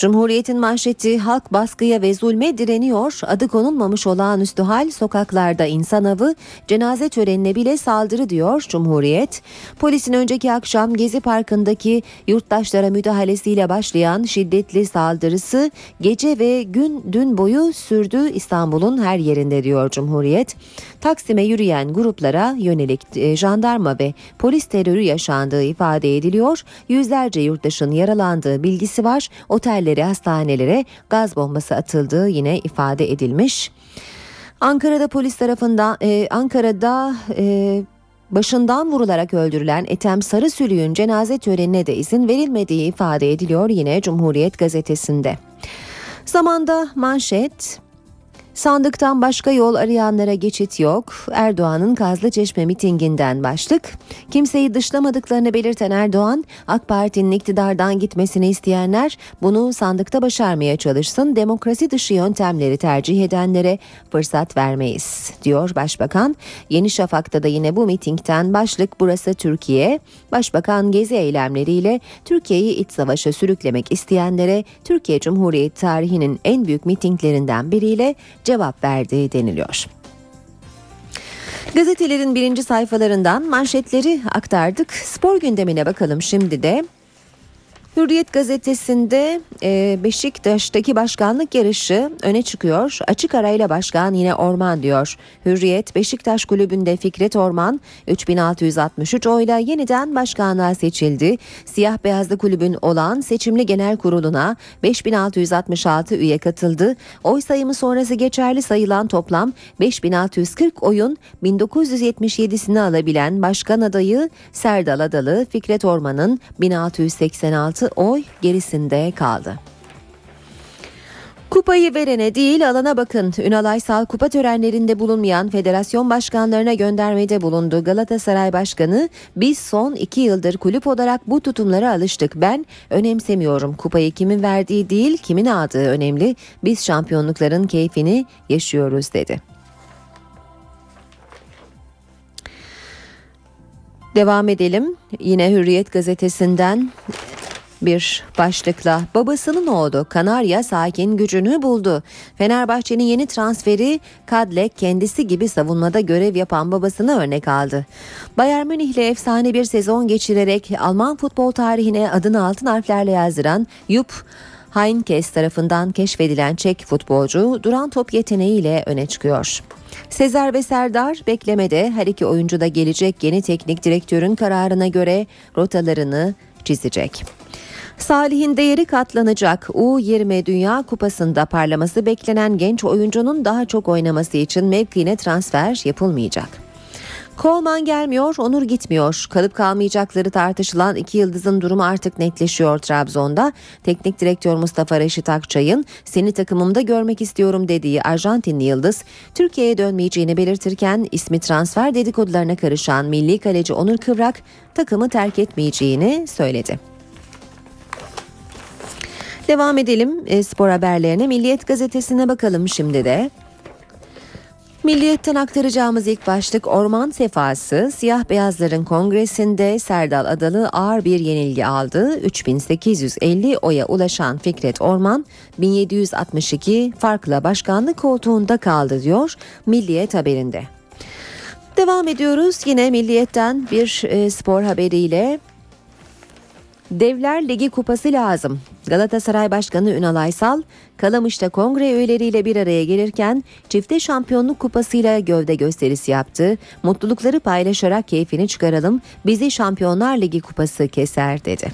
Cumhuriyet'in manşeti halk baskıya ve zulme direniyor. Adı konulmamış olağanüstü hal sokaklarda insan avı, cenaze törenine bile saldırı diyor Cumhuriyet. Polisin önceki akşam Gezi Parkı'ndaki yurttaşlara müdahalesiyle başlayan şiddetli saldırısı gece ve gün dün boyu sürdü İstanbul'un her yerinde diyor Cumhuriyet. Taksim'e yürüyen gruplara yönelik e, jandarma ve polis terörü yaşandığı ifade ediliyor. Yüzlerce yurttaşın yaralandığı bilgisi var. Otellere, hastanelere gaz bombası atıldığı yine ifade edilmiş. Ankara'da polis tarafından e, Ankara'da e, başından vurularak öldürülen Ethem Sarısülüğün cenaze törenine de izin verilmediği ifade ediliyor yine Cumhuriyet gazetesinde. Zamanda manşet Sandıktan başka yol arayanlara geçit yok. Erdoğan'ın Kazlıçeşme mitinginden başlık. Kimseyi dışlamadıklarını belirten Erdoğan, AK Parti'nin iktidardan gitmesini isteyenler bunu sandıkta başarmaya çalışsın. Demokrasi dışı yöntemleri tercih edenlere fırsat vermeyiz, diyor Başbakan. Yeni Şafak'ta da yine bu mitingden başlık burası Türkiye. Başbakan gezi eylemleriyle Türkiye'yi iç savaşa sürüklemek isteyenlere Türkiye Cumhuriyeti tarihinin en büyük mitinglerinden biriyle cevap verdi deniliyor. Gazetelerin birinci sayfalarından manşetleri aktardık. Spor gündemine bakalım şimdi de. Hürriyet gazetesinde e, Beşiktaş'taki başkanlık yarışı öne çıkıyor. Açık arayla başkan yine Orman diyor. Hürriyet Beşiktaş kulübünde Fikret Orman 3663 oyla yeniden başkanlığa seçildi. Siyah beyazlı kulübün olan seçimli genel kuruluna 5666 üye katıldı. Oy sayımı sonrası geçerli sayılan toplam 5640 oyun 1977'sini alabilen başkan adayı Serdal Adalı Fikret Orman'ın 1686 oy gerisinde kaldı. Kupayı verene değil alana bakın. Ünal Aysal kupa törenlerinde bulunmayan federasyon başkanlarına göndermede bulundu. Galatasaray Başkanı biz son iki yıldır kulüp olarak bu tutumlara alıştık. Ben önemsemiyorum. Kupayı kimin verdiği değil kimin aldığı önemli. Biz şampiyonlukların keyfini yaşıyoruz dedi. Devam edelim. Yine Hürriyet gazetesinden bir başlıkla babasının oğlu Kanarya sakin gücünü buldu. Fenerbahçe'nin yeni transferi Kadlek kendisi gibi savunmada görev yapan babasını örnek aldı. Bayern Münih ile efsane bir sezon geçirerek Alman futbol tarihine adını altın harflerle yazdıran Jupp Heinkes tarafından keşfedilen Çek futbolcu duran top yeteneğiyle öne çıkıyor. Sezer ve Serdar beklemede her iki oyuncu da gelecek yeni teknik direktörün kararına göre rotalarını çizecek. Salih'in değeri katlanacak. U20 Dünya Kupası'nda parlaması beklenen genç oyuncunun daha çok oynaması için mevkiine transfer yapılmayacak. Kolman gelmiyor, Onur gitmiyor. Kalıp kalmayacakları tartışılan iki yıldızın durumu artık netleşiyor Trabzon'da. Teknik direktör Mustafa Reşit Akçay'ın seni takımımda görmek istiyorum dediği Arjantinli yıldız Türkiye'ye dönmeyeceğini belirtirken ismi transfer dedikodularına karışan milli kaleci Onur Kıvrak takımı terk etmeyeceğini söyledi. Devam edelim e, spor haberlerine. Milliyet gazetesine bakalım şimdi de. Milliyetten aktaracağımız ilk başlık orman sefası siyah beyazların kongresinde Serdal Adalı ağır bir yenilgi aldı. 3850 oya ulaşan Fikret Orman 1762 farkla başkanlık koltuğunda kaldı diyor Milliyet haberinde. Devam ediyoruz yine Milliyet'ten bir e, spor haberiyle Devler Ligi kupası lazım. Galatasaray Başkanı Ünal Aysal, Kalamış'ta kongre üyeleriyle bir araya gelirken çifte şampiyonluk kupasıyla gövde gösterisi yaptı. Mutlulukları paylaşarak keyfini çıkaralım, bizi Şampiyonlar Ligi kupası keser dedi.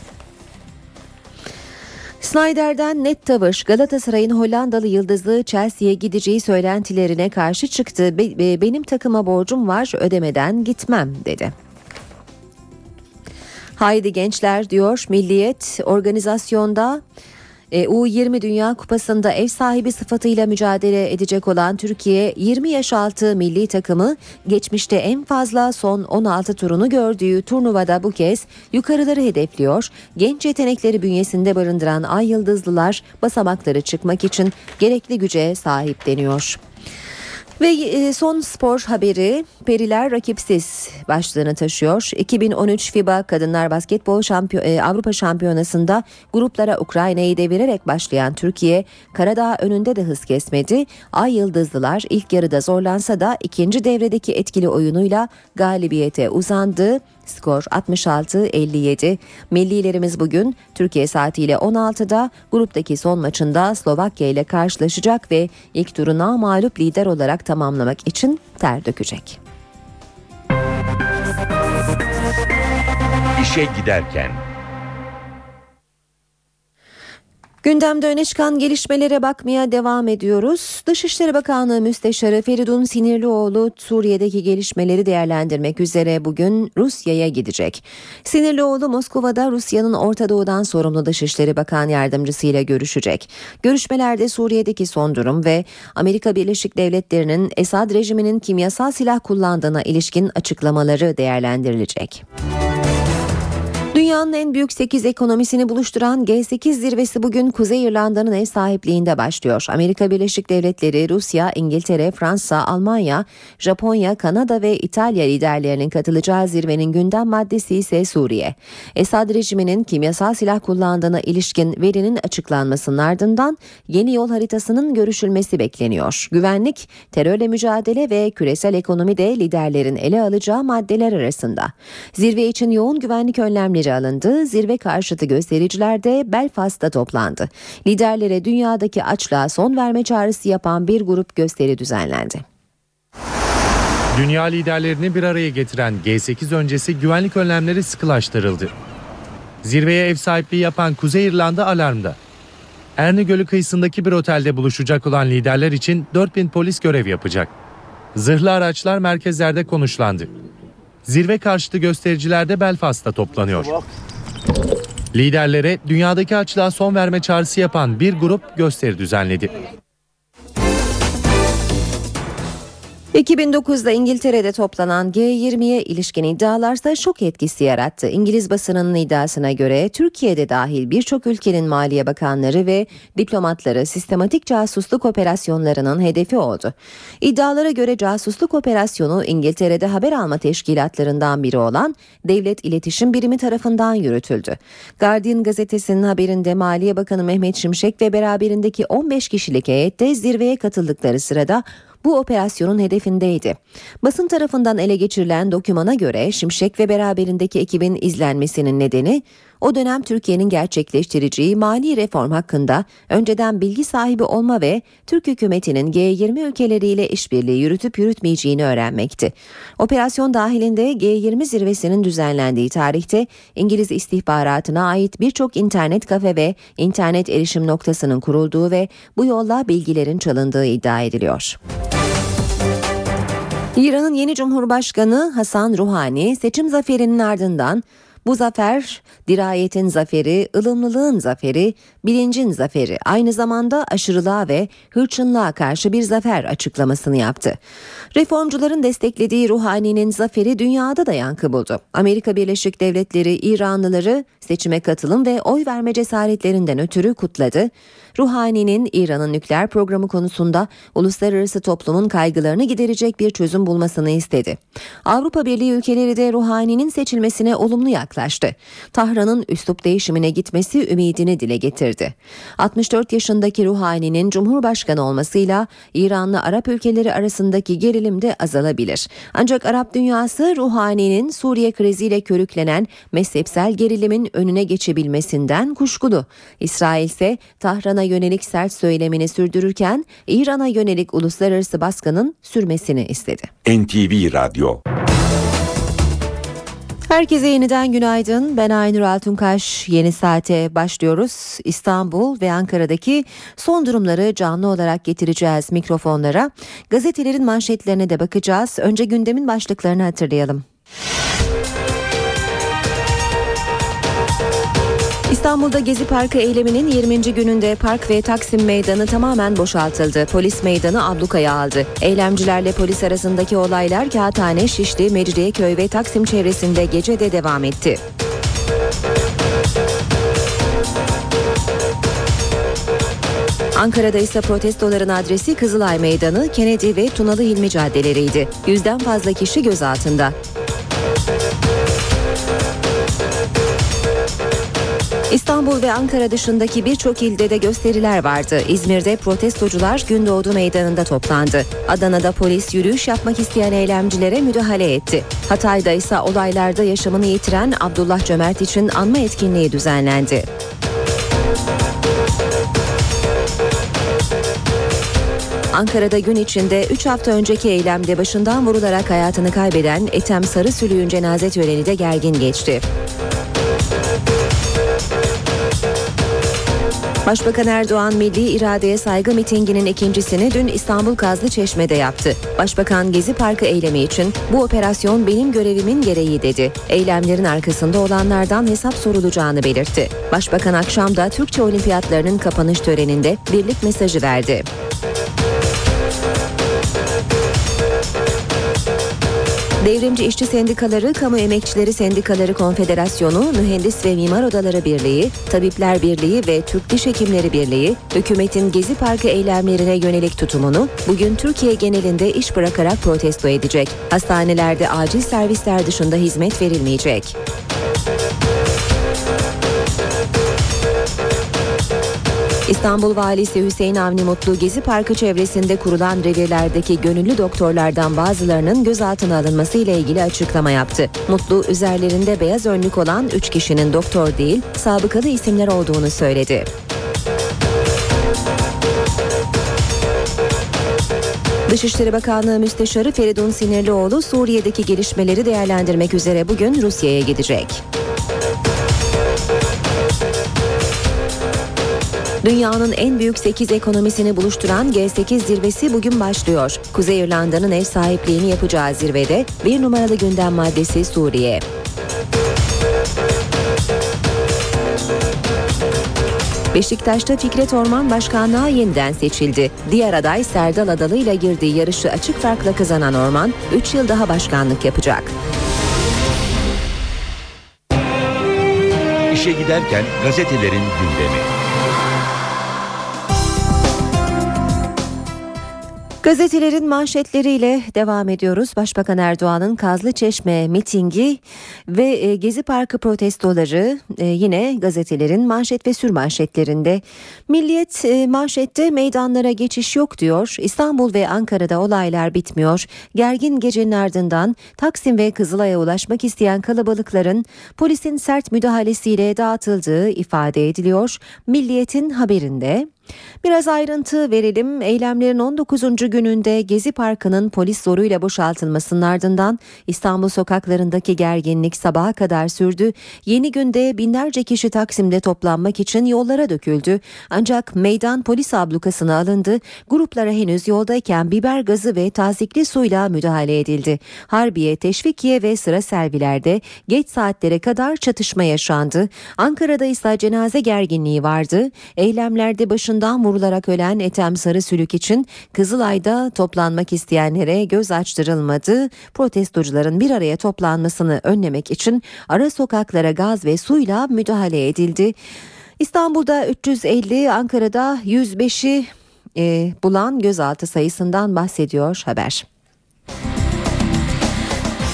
Snyder'den net tavır Galatasaray'ın Hollandalı yıldızı Chelsea'ye gideceği söylentilerine karşı çıktı. Be- benim takıma borcum var ödemeden gitmem dedi. Haydi gençler diyor Milliyet organizasyonda e, U20 Dünya Kupası'nda ev sahibi sıfatıyla mücadele edecek olan Türkiye 20 yaş altı milli takımı geçmişte en fazla son 16 turunu gördüğü turnuvada bu kez yukarıları hedefliyor. Genç yetenekleri bünyesinde barındıran Ay Yıldızlılar basamakları çıkmak için gerekli güce sahip deniyor. Ve e, son spor haberi Periler rakipsiz başlığını taşıyor. 2013 FIBA Kadınlar Basketbol Şampiyon e, Avrupa Şampiyonası'nda gruplara Ukrayna'yı devirerek başlayan Türkiye Karadağ önünde de hız kesmedi. Ay Yıldızlılar ilk yarıda zorlansa da ikinci devredeki etkili oyunuyla galibiyete uzandı. Skor 66-57. Millilerimiz bugün Türkiye saatiyle 16'da gruptaki son maçında Slovakya ile karşılaşacak ve ilk turuna mağlup lider olarak tamamlamak için ter dökecek. İşe giderken Gündemde öne çıkan gelişmelere bakmaya devam ediyoruz. Dışişleri Bakanlığı Müsteşarı Feridun Sinirlioğlu Suriye'deki gelişmeleri değerlendirmek üzere bugün Rusya'ya gidecek. Sinirlioğlu Moskova'da Rusya'nın Orta Doğu'dan sorumlu Dışişleri Bakan Yardımcısı ile görüşecek. Görüşmelerde Suriye'deki son durum ve Amerika Birleşik Devletleri'nin Esad rejiminin kimyasal silah kullandığına ilişkin açıklamaları değerlendirilecek. Dünyanın en büyük 8 ekonomisini buluşturan G8 zirvesi bugün Kuzey İrlanda'nın ev sahipliğinde başlıyor. Amerika Birleşik Devletleri, Rusya, İngiltere, Fransa, Almanya, Japonya, Kanada ve İtalya liderlerinin katılacağı zirvenin gündem maddesi ise Suriye. Esad rejiminin kimyasal silah kullandığına ilişkin verinin açıklanmasının ardından yeni yol haritasının görüşülmesi bekleniyor. Güvenlik, terörle mücadele ve küresel ekonomi de liderlerin ele alacağı maddeler arasında. Zirve için yoğun güvenlik önlemleri alındı. Zirve karşıtı göstericiler de Belfast'ta toplandı. Liderlere dünyadaki açlığa son verme çağrısı yapan bir grup gösteri düzenlendi. Dünya liderlerini bir araya getiren G8 öncesi güvenlik önlemleri sıkılaştırıldı. Zirveye ev sahipliği yapan Kuzey İrlanda alarmda. Erne Gölü kıyısındaki bir otelde buluşacak olan liderler için 4000 polis görev yapacak. Zırhlı araçlar merkezlerde konuşlandı. Zirve karşıtı göstericiler de Belfast'ta toplanıyor. Liderlere dünyadaki açlığa son verme çağrısı yapan bir grup gösteri düzenledi. 2009'da İngiltere'de toplanan G20'ye ilişkin iddialarsa şok etkisi yarattı. İngiliz basınının iddiasına göre Türkiye'de dahil birçok ülkenin maliye bakanları ve diplomatları sistematik casusluk operasyonlarının hedefi oldu. İddialara göre casusluk operasyonu İngiltere'de haber alma teşkilatlarından biri olan Devlet İletişim Birimi tarafından yürütüldü. Guardian gazetesinin haberinde Maliye Bakanı Mehmet Şimşek ve beraberindeki 15 kişilik heyette zirveye katıldıkları sırada bu operasyonun hedefindeydi. Basın tarafından ele geçirilen dokümana göre Şimşek ve beraberindeki ekibin izlenmesinin nedeni o dönem Türkiye'nin gerçekleştireceği mali reform hakkında önceden bilgi sahibi olma ve Türk hükümetinin G20 ülkeleriyle işbirliği yürütüp yürütmeyeceğini öğrenmekti. Operasyon dahilinde G20 zirvesinin düzenlendiği tarihte İngiliz istihbaratına ait birçok internet kafe ve internet erişim noktasının kurulduğu ve bu yolla bilgilerin çalındığı iddia ediliyor. İran'ın yeni Cumhurbaşkanı Hasan Ruhani seçim zaferinin ardından bu zafer dirayetin zaferi, ılımlılığın zaferi, bilincin zaferi, aynı zamanda aşırılığa ve hırçınlığa karşı bir zafer açıklamasını yaptı. Reformcuların desteklediği Ruhani'nin zaferi dünyada da yankı buldu. Amerika Birleşik Devletleri İranlıları seçime katılım ve oy verme cesaretlerinden ötürü kutladı. Ruhani'nin İran'ın nükleer programı konusunda uluslararası toplumun kaygılarını giderecek bir çözüm bulmasını istedi. Avrupa Birliği ülkeleri de Ruhani'nin seçilmesine olumlu yaklaştı. Tahran'ın üslup değişimine gitmesi ümidini dile getirdi. 64 yaşındaki Ruhani'nin Cumhurbaşkanı olmasıyla İranlı Arap ülkeleri arasındaki gerilim de azalabilir. Ancak Arap dünyası Ruhani'nin Suriye kriziyle körüklenen mezhepsel gerilimin önüne geçebilmesinden kuşkulu. İsrail ise Tahran'a yönelik sert söylemini sürdürürken İran'a yönelik uluslararası baskının sürmesini istedi. NTV Radyo Herkese yeniden günaydın. Ben Aynur Altunkaş. Yeni saate başlıyoruz. İstanbul ve Ankara'daki son durumları canlı olarak getireceğiz mikrofonlara. Gazetelerin manşetlerine de bakacağız. Önce gündemin başlıklarını hatırlayalım. İstanbul'da Gezi Parkı eyleminin 20. gününde park ve Taksim Meydanı tamamen boşaltıldı. Polis meydanı ablukaya aldı. Eylemcilerle polis arasındaki olaylar Kağıthane, Şişli, Mecidiyeköy ve Taksim çevresinde gece de devam etti. Ankara'da ise protestoların adresi Kızılay Meydanı, Kennedy ve Tunalı Hilmi caddeleriydi. Yüzden fazla kişi gözaltında. İstanbul ve Ankara dışındaki birçok ilde de gösteriler vardı. İzmir'de protestocular Gündoğdu Meydanı'nda toplandı. Adana'da polis yürüyüş yapmak isteyen eylemcilere müdahale etti. Hatay'da ise olaylarda yaşamını yitiren Abdullah Cömert için anma etkinliği düzenlendi. Ankara'da gün içinde 3 hafta önceki eylemde başından vurularak hayatını kaybeden Ethem Sarısülüğün cenaze töreni de gergin geçti. Başbakan Erdoğan milli iradeye saygı mitinginin ikincisini dün İstanbul Kazlı Çeşme'de yaptı. Başbakan Gezi Parkı eylemi için bu operasyon benim görevimin gereği dedi. Eylemlerin arkasında olanlardan hesap sorulacağını belirtti. Başbakan akşam da Türkçe olimpiyatlarının kapanış töreninde birlik mesajı verdi. Devrimci İşçi Sendikaları, Kamu Emekçileri Sendikaları Konfederasyonu, Mühendis ve Mimar Odaları Birliği, Tabipler Birliği ve Türk Diş Hekimleri Birliği, hükümetin Gezi Parkı eylemlerine yönelik tutumunu bugün Türkiye genelinde iş bırakarak protesto edecek. Hastanelerde acil servisler dışında hizmet verilmeyecek. İstanbul Valisi Hüseyin Avni Mutlu Gezi Parkı çevresinde kurulan revirlerdeki gönüllü doktorlardan bazılarının gözaltına alınması ile ilgili açıklama yaptı. Mutlu üzerlerinde beyaz önlük olan 3 kişinin doktor değil, sabıkalı isimler olduğunu söyledi. Dışişleri Bakanlığı Müsteşarı Feridun Sinirlioğlu Suriye'deki gelişmeleri değerlendirmek üzere bugün Rusya'ya gidecek. Dünyanın en büyük 8 ekonomisini buluşturan G8 zirvesi bugün başlıyor. Kuzey İrlanda'nın ev sahipliğini yapacağı zirvede bir numaralı gündem maddesi Suriye. Beşiktaş'ta Fikret Orman başkanlığa yeniden seçildi. Diğer aday Serdal Adalı ile girdiği yarışı açık farkla kazanan Orman 3 yıl daha başkanlık yapacak. İşe giderken gazetelerin gündemi. Gazetelerin manşetleriyle devam ediyoruz. Başbakan Erdoğan'ın Kazlı Çeşme mitingi ve e, Gezi Parkı protestoları e, yine gazetelerin manşet ve sür manşetlerinde. Milliyet e, manşette meydanlara geçiş yok diyor. İstanbul ve Ankara'da olaylar bitmiyor. Gergin gecenin ardından Taksim ve Kızılay'a ulaşmak isteyen kalabalıkların polisin sert müdahalesiyle dağıtıldığı ifade ediliyor. Milliyet'in haberinde Biraz ayrıntı verelim. Eylemlerin 19. gününde Gezi Parkı'nın polis zoruyla boşaltılmasının ardından İstanbul sokaklarındaki gerginlik sabaha kadar sürdü. Yeni günde binlerce kişi Taksim'de toplanmak için yollara döküldü. Ancak meydan polis ablukasına alındı. Gruplara henüz yoldayken biber gazı ve tazikli suyla müdahale edildi. Harbiye, Teşvikiye ve sıra servilerde geç saatlere kadar çatışma yaşandı. Ankara'da ise cenaze gerginliği vardı. Eylemlerde başından vurularak ölen Ethem Sarısülük için Kızılay'da toplanmak isteyenlere göz açtırılmadı. Protestocuların bir araya toplanmasını önlemek için ara sokaklara gaz ve suyla müdahale edildi. İstanbul'da 350, Ankara'da 105'i e, bulan gözaltı sayısından bahsediyor haber.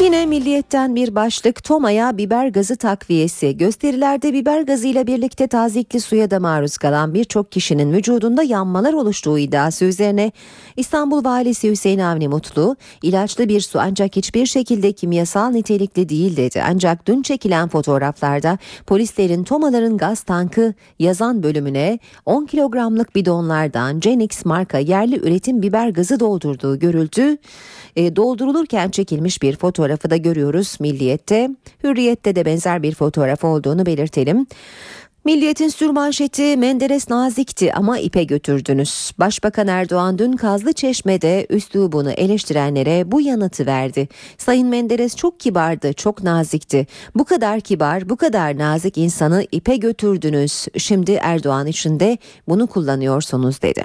Yine milliyetten bir başlık Toma'ya biber gazı takviyesi. Gösterilerde biber gazıyla birlikte tazikli suya da maruz kalan birçok kişinin vücudunda yanmalar oluştuğu iddiası üzerine İstanbul Valisi Hüseyin Avni Mutlu, ilaçlı bir su ancak hiçbir şekilde kimyasal nitelikli değil dedi. Ancak dün çekilen fotoğraflarda polislerin Tomaların gaz tankı yazan bölümüne 10 kilogramlık bidonlardan Genix marka yerli üretim biber gazı doldurduğu görüldü. E, doldurulurken çekilmiş bir fotoğrafı da görüyoruz Milliyet'te. Hürriyet'te de benzer bir fotoğraf olduğunu belirtelim. Milliyetin sürmanşeti Menderes nazikti ama ipe götürdünüz. Başbakan Erdoğan dün Kazlı Çeşme'de üslubunu eleştirenlere bu yanıtı verdi. Sayın Menderes çok kibardı, çok nazikti. Bu kadar kibar, bu kadar nazik insanı ipe götürdünüz. Şimdi Erdoğan için de bunu kullanıyorsunuz dedi.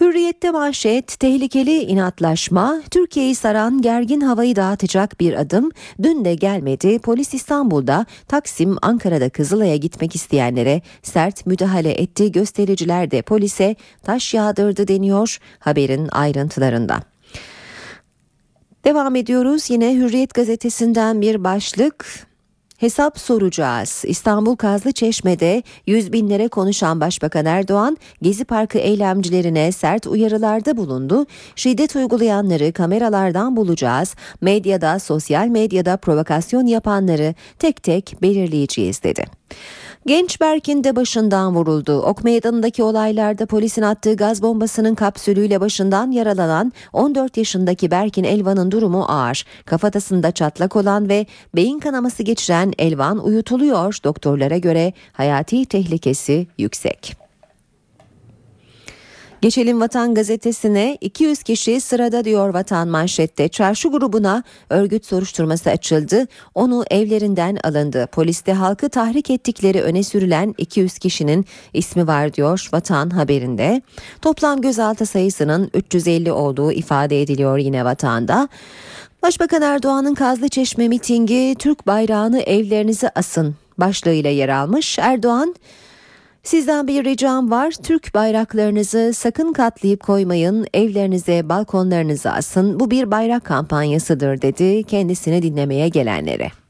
Hürriyette manşet tehlikeli inatlaşma Türkiye'yi saran gergin havayı dağıtacak bir adım dün de gelmedi. Polis İstanbul'da Taksim Ankara'da Kızılay'a gitmek isteyenlere sert müdahale etti. Göstericiler de polise taş yağdırdı deniyor haberin ayrıntılarında. Devam ediyoruz yine Hürriyet gazetesinden bir başlık Hesap soracağız. İstanbul Kazlı Çeşme'de yüz binlere konuşan Başbakan Erdoğan, Gezi Parkı eylemcilerine sert uyarılarda bulundu. Şiddet uygulayanları kameralardan bulacağız. Medyada, sosyal medyada provokasyon yapanları tek tek belirleyeceğiz dedi. Genç Berk'in de başından vuruldu. Ok meydanındaki olaylarda polisin attığı gaz bombasının kapsülüyle başından yaralanan 14 yaşındaki Berk'in Elvan'ın durumu ağır. Kafatasında çatlak olan ve beyin kanaması geçiren Elvan uyutuluyor. Doktorlara göre hayati tehlikesi yüksek. Geçelim Vatan Gazetesi'ne 200 kişi sırada diyor Vatan manşette. Çarşı grubuna örgüt soruşturması açıldı. Onu evlerinden alındı. Poliste halkı tahrik ettikleri öne sürülen 200 kişinin ismi var diyor Vatan haberinde. Toplam gözaltı sayısının 350 olduğu ifade ediliyor yine Vatan'da. Başbakan Erdoğan'ın Kazlı Çeşme mitingi Türk bayrağını evlerinize asın başlığıyla yer almış. Erdoğan Sizden bir ricam var. Türk bayraklarınızı sakın katlayıp koymayın. Evlerinize, balkonlarınıza asın. Bu bir bayrak kampanyasıdır dedi kendisini dinlemeye gelenlere.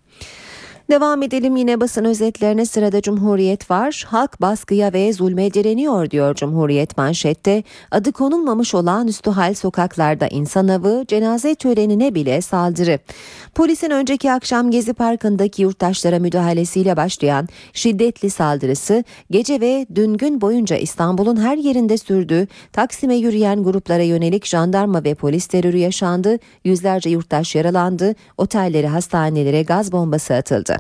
Devam edelim yine basın özetlerine sırada Cumhuriyet var. Halk baskıya ve zulme direniyor diyor Cumhuriyet manşette. Adı konulmamış olağanüstü hal sokaklarda insan avı, cenaze törenine bile saldırı. Polisin önceki akşam Gezi Parkı'ndaki yurttaşlara müdahalesiyle başlayan şiddetli saldırısı gece ve dün gün boyunca İstanbul'un her yerinde sürdü. Taksim'e yürüyen gruplara yönelik jandarma ve polis terörü yaşandı. Yüzlerce yurttaş yaralandı. Otellere, hastanelere gaz bombası atıldı.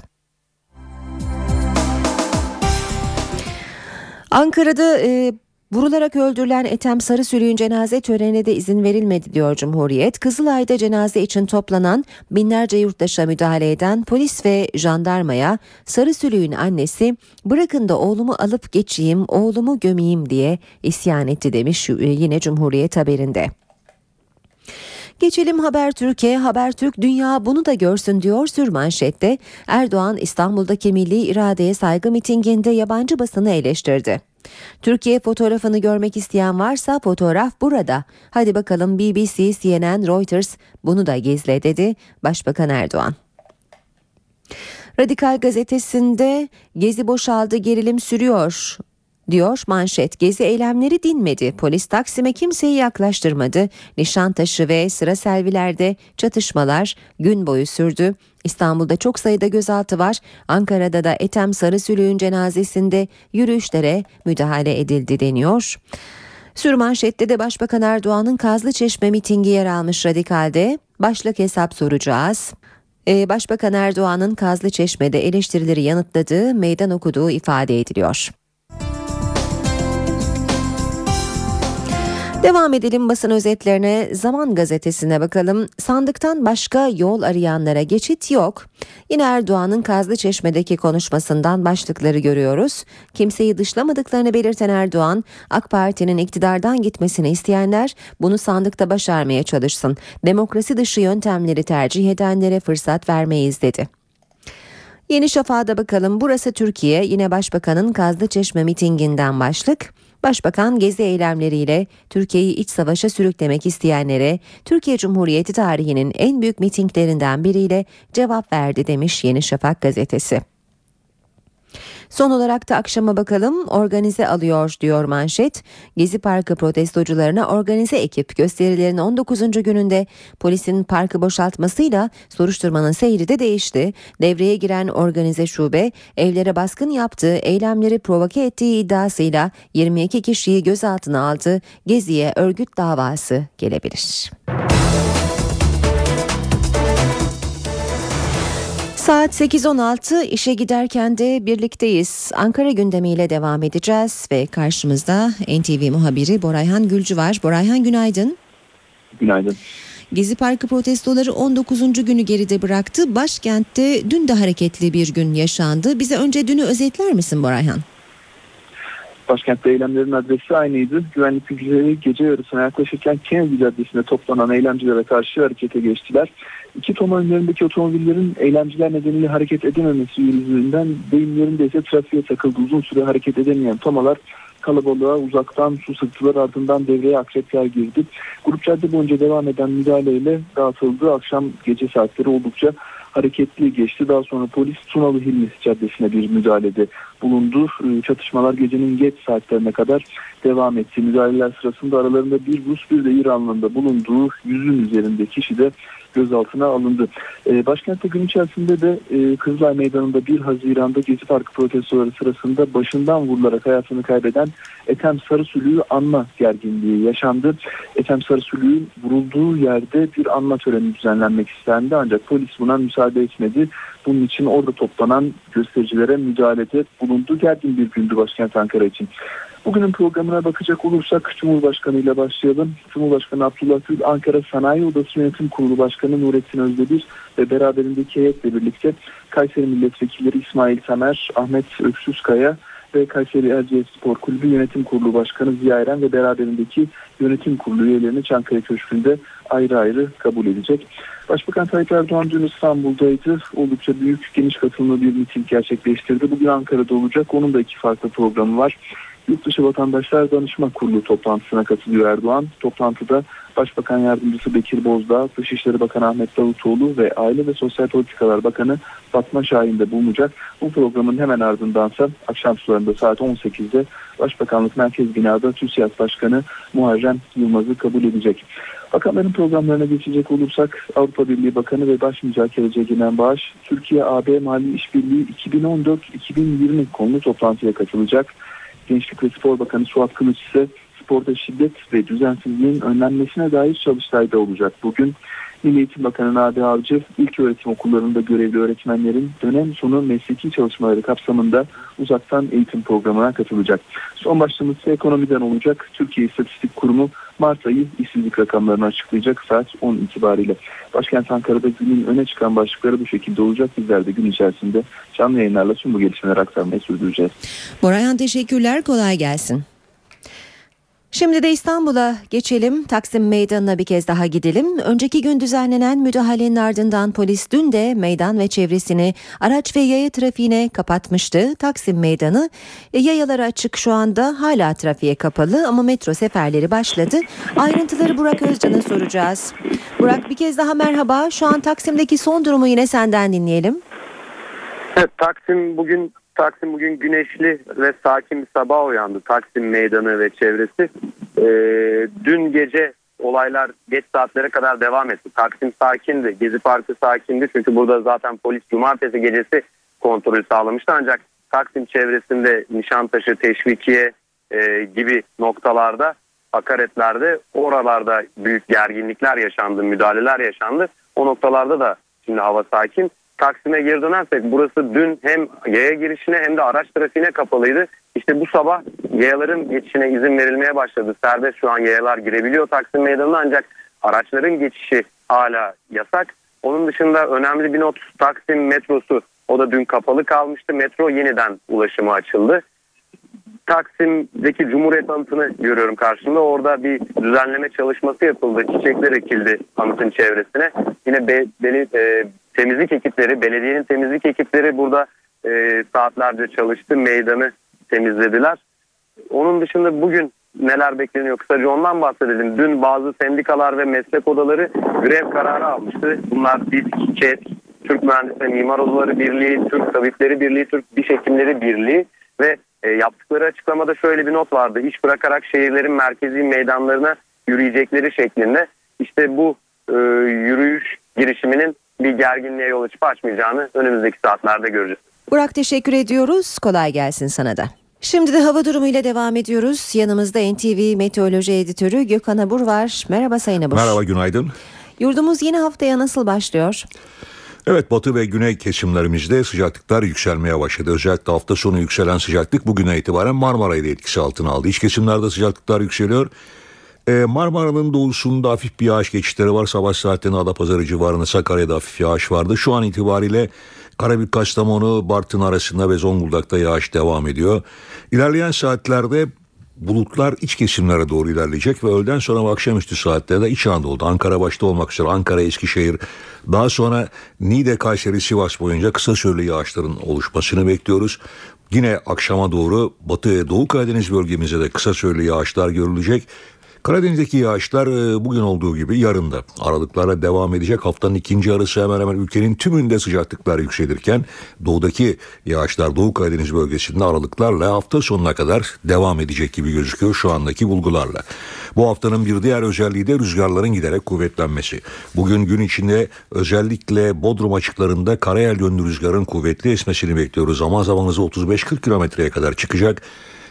Ankara'da e, Vurularak öldürülen Ethem Sarısülüğün cenaze törenine de izin verilmedi diyor Cumhuriyet. Kızılay'da cenaze için toplanan binlerce yurttaşa müdahale eden polis ve jandarmaya Sarısülüğün annesi bırakın da oğlumu alıp geçeyim, oğlumu gömeyim diye isyan etti demiş yine Cumhuriyet haberinde. Geçelim Habertürk'e. Habertürk dünya bunu da görsün diyor sürmanşette. Erdoğan İstanbul'daki milli iradeye saygı mitinginde yabancı basını eleştirdi. Türkiye fotoğrafını görmek isteyen varsa fotoğraf burada. Hadi bakalım BBC, CNN, Reuters bunu da gizle dedi Başbakan Erdoğan. Radikal gazetesinde gezi boşaldı gerilim sürüyor Diyor manşet gezi eylemleri dinmedi. Polis Taksim'e kimseyi yaklaştırmadı. Nişantaşı ve sıra servilerde çatışmalar gün boyu sürdü. İstanbul'da çok sayıda gözaltı var. Ankara'da da Ethem Sarısülüğün cenazesinde yürüyüşlere müdahale edildi deniyor. Sürmanşette de Başbakan Erdoğan'ın Kazlı Çeşme mitingi yer almış radikalde. Başlık hesap soracağız. Ee, Başbakan Erdoğan'ın Kazlı Çeşme'de eleştirileri yanıtladığı, meydan okuduğu ifade ediliyor. Devam edelim basın özetlerine. Zaman gazetesine bakalım. Sandıktan başka yol arayanlara geçit yok. Yine Erdoğan'ın Kazlı Çeşme'deki konuşmasından başlıkları görüyoruz. Kimseyi dışlamadıklarını belirten Erdoğan, AK Parti'nin iktidardan gitmesini isteyenler bunu sandıkta başarmaya çalışsın. Demokrasi dışı yöntemleri tercih edenlere fırsat vermeyiz dedi. Yeni Şafak'a bakalım. Burası Türkiye. Yine Başbakanın Kazlı Çeşme mitinginden başlık. Başbakan gezi eylemleriyle Türkiye'yi iç savaşa sürüklemek isteyenlere Türkiye Cumhuriyeti tarihinin en büyük mitinglerinden biriyle cevap verdi demiş Yeni Şafak gazetesi. Son olarak da akşama bakalım organize alıyor diyor manşet. Gezi Parkı protestocularına organize ekip gösterilerin 19. gününde polisin parkı boşaltmasıyla soruşturmanın seyri de değişti. Devreye giren organize şube evlere baskın yaptığı eylemleri provoke ettiği iddiasıyla 22 kişiyi gözaltına aldı. Geziye örgüt davası gelebilir. Saat 8.16 işe giderken de birlikteyiz. Ankara gündemiyle devam edeceğiz ve karşımızda NTV muhabiri Borayhan Gülcü var. Borayhan günaydın. Günaydın. Gezi Parkı protestoları 19. günü geride bıraktı. Başkentte dün de hareketli bir gün yaşandı. Bize önce dünü özetler misin Borayhan? Başkentte eylemlerin adresi aynıydı. Güvenlik güçleri gece yarısına yaklaşırken Kennedy Caddesi'nde toplanan eylemcilere karşı harekete geçtiler. İki ton önlerindeki otomobillerin eylemciler nedeniyle hareket edememesi yüzünden deyimlerinde ise trafiğe takıldı. Uzun süre hareket edemeyen tomalar kalabalığa uzaktan su sıktılar ardından devreye akrepler girdi. Grup cadde boyunca devam eden müdahaleyle dağıtıldı. Akşam gece saatleri oldukça hareketli geçti. Daha sonra polis Tunalı Hilmi Caddesi'ne bir müdahalede bulundu. Ee, çatışmalar gecenin geç saatlerine kadar devam etti. Müdahaleler sırasında aralarında bir Rus bir de İranlı'nın da bulunduğu yüzün üzerinde kişi de gözaltına alındı. E, başkentte gün içerisinde de e, Kızılay Meydanı'nda 1 Haziran'da Gezi Parkı protestoları sırasında başından vurularak hayatını kaybeden Ethem Sarısülüğü anma gerginliği yaşandı. Ethem Sarısülüğün vurulduğu yerde bir anma töreni düzenlenmek istendi ancak polis buna müsaade etmedi. Bunun için orada toplanan göstericilere müdahalede bulundu. Gergin bir gündü başkent Ankara için. Bugünün programına bakacak olursak Cumhurbaşkanı ile başlayalım. Cumhurbaşkanı Abdullah Gül, Ankara Sanayi Odası Yönetim Kurulu Başkanı Nurettin Özdemir ve beraberindeki heyetle birlikte Kayseri Milletvekilleri İsmail Tamer, Ahmet Öksüzkaya ve Kayseri Erciyes Spor Kulübü Yönetim Kurulu Başkanı Ziya Eren ve beraberindeki yönetim kurulu üyelerini Çankaya Köşkü'nde ayrı ayrı kabul edecek. Başbakan Tayyip Erdoğan dün İstanbul'daydı. Oldukça büyük, geniş katılımlı bir miting gerçekleştirdi. Bugün Ankara'da olacak. Onun da iki farklı programı var. Yurtdışı Vatandaşlar Danışma Kurulu toplantısına katılıyor Erdoğan. Toplantıda Başbakan Yardımcısı Bekir Bozdağ, Dışişleri Bakanı Ahmet Davutoğlu ve Aile ve Sosyal Politikalar Bakanı Fatma Şahin de bulunacak. Bu programın hemen ardındansa akşam sularında saat 18'de Başbakanlık Merkez Binada TÜSİAD Başkanı Muharrem Yılmaz'ı kabul edecek. Bakanların programlarına geçecek olursak Avrupa Birliği Bakanı ve Baş Müzakereci Egemen Bağış, Türkiye-AB Mali İşbirliği 2014-2020 konulu toplantıya katılacak. Gençlik ve Spor Bakanı Suat Kılıç ise sporda şiddet ve düzensizliğin önlenmesine dair çalıştayda olacak bugün. Milli Eğitim Bakanı Nadi Avcı ilk öğretim okullarında görevli öğretmenlerin dönem sonu mesleki çalışmaları kapsamında uzaktan eğitim programına katılacak. Son başlığımız ise ekonomiden olacak. Türkiye İstatistik Kurumu Mart ayı işsizlik rakamlarını açıklayacak saat 10 itibariyle. Başkent Ankara'da günün öne çıkan başlıkları bu şekilde olacak. Bizler de gün içerisinde canlı yayınlarla tüm bu gelişmeleri aktarmaya sürdüreceğiz. Borayan teşekkürler kolay gelsin. Şimdi de İstanbul'a geçelim. Taksim Meydanı'na bir kez daha gidelim. Önceki gün düzenlenen müdahalenin ardından polis dün de meydan ve çevresini araç ve yaya trafiğine kapatmıştı. Taksim Meydanı e, yayalara açık şu anda hala trafiğe kapalı ama metro seferleri başladı. Ayrıntıları Burak Özcan'a soracağız. Burak bir kez daha merhaba. Şu an Taksim'deki son durumu yine senden dinleyelim. Evet Taksim bugün Taksim bugün güneşli ve sakin bir sabah uyandı. Taksim meydanı ve çevresi. Ee, dün gece olaylar geç saatlere kadar devam etti. Taksim sakindi, Gezi Parkı sakindi. Çünkü burada zaten polis cumartesi gecesi kontrolü sağlamıştı. Ancak Taksim çevresinde Nişantaşı, Teşvikiye e, gibi noktalarda, akaretlerde oralarda büyük gerginlikler yaşandı, müdahaleler yaşandı. O noktalarda da şimdi hava sakin. Taksim'e geri dönersek burası dün hem yaya girişine hem de araç trafiğine kapalıydı. İşte bu sabah yayaların geçişine izin verilmeye başladı. Serbest şu an yayalar girebiliyor Taksim Meydanı'na ancak araçların geçişi hala yasak. Onun dışında önemli bir not Taksim metrosu o da dün kapalı kalmıştı. Metro yeniden ulaşıma açıldı. Taksim'deki Cumhuriyet anıtını görüyorum karşımda. Orada bir düzenleme çalışması yapıldı. Çiçekler ekildi anıtın çevresine. Yine be, beli, e, temizlik ekipleri, belediyenin temizlik ekipleri burada e, saatlerce çalıştı. Meydanı temizlediler. Onun dışında bugün neler bekleniyor kısaca ondan bahsedelim. Dün bazı sendikalar ve meslek odaları grev kararı almıştı. Bunlar DİSK, ÇED, Türk Mühendisleri Mimar Odaları Birliği, Türk Tabipleri Birliği, Türk Diş Hekimleri Birliği ve e, yaptıkları açıklamada şöyle bir not vardı. İş bırakarak şehirlerin merkezi meydanlarına yürüyecekleri şeklinde. İşte bu e, yürüyüş girişiminin bir gerginliğe yol açıp açmayacağını önümüzdeki saatlerde göreceğiz. Burak teşekkür ediyoruz. Kolay gelsin sana da. Şimdi de hava durumu ile devam ediyoruz. Yanımızda NTV Meteoroloji Editörü Gökhan Abur var. Merhaba Sayın Abur. Merhaba günaydın. Yurdumuz yeni haftaya nasıl başlıyor? Evet batı ve güney kesimlerimizde sıcaklıklar yükselmeye başladı. Özellikle hafta sonu yükselen sıcaklık bugüne itibaren Marmara'yı da etkisi altına aldı. İç kesimlerde sıcaklıklar yükseliyor. Ee, Marmara'nın doğusunda hafif bir yağış geçişleri var. Sabah saatlerinde Adapazarı civarında Sakarya'da hafif yağış vardı. Şu an itibariyle Karabük, Kastamonu, Bartın arasında ve Zonguldak'ta yağış devam ediyor. İlerleyen saatlerde bulutlar iç kesimlere doğru ilerleyecek ve öğleden sonra akşamüstü saatlerde İç Anadolu'da Ankara başta olmak üzere Ankara, Eskişehir daha sonra Niğde, Kayseri, Sivas boyunca kısa süreli yağışların oluşmasını bekliyoruz. Yine akşama doğru Batı ve Doğu Karadeniz bölgemizde de kısa süreli yağışlar görülecek. Karadeniz'deki yağışlar e, bugün olduğu gibi yarın da aralıklarla devam edecek. Haftanın ikinci yarısı hemen hemen ülkenin tümünde sıcaklıklar yükselirken doğudaki yağışlar Doğu Karadeniz bölgesinde aralıklarla hafta sonuna kadar devam edecek gibi gözüküyor şu andaki bulgularla. Bu haftanın bir diğer özelliği de rüzgarların giderek kuvvetlenmesi. Bugün gün içinde özellikle Bodrum açıklarında karayel yönlü rüzgarın kuvvetli esmesini bekliyoruz. Zaman zaman hızı 35-40 kilometreye kadar çıkacak.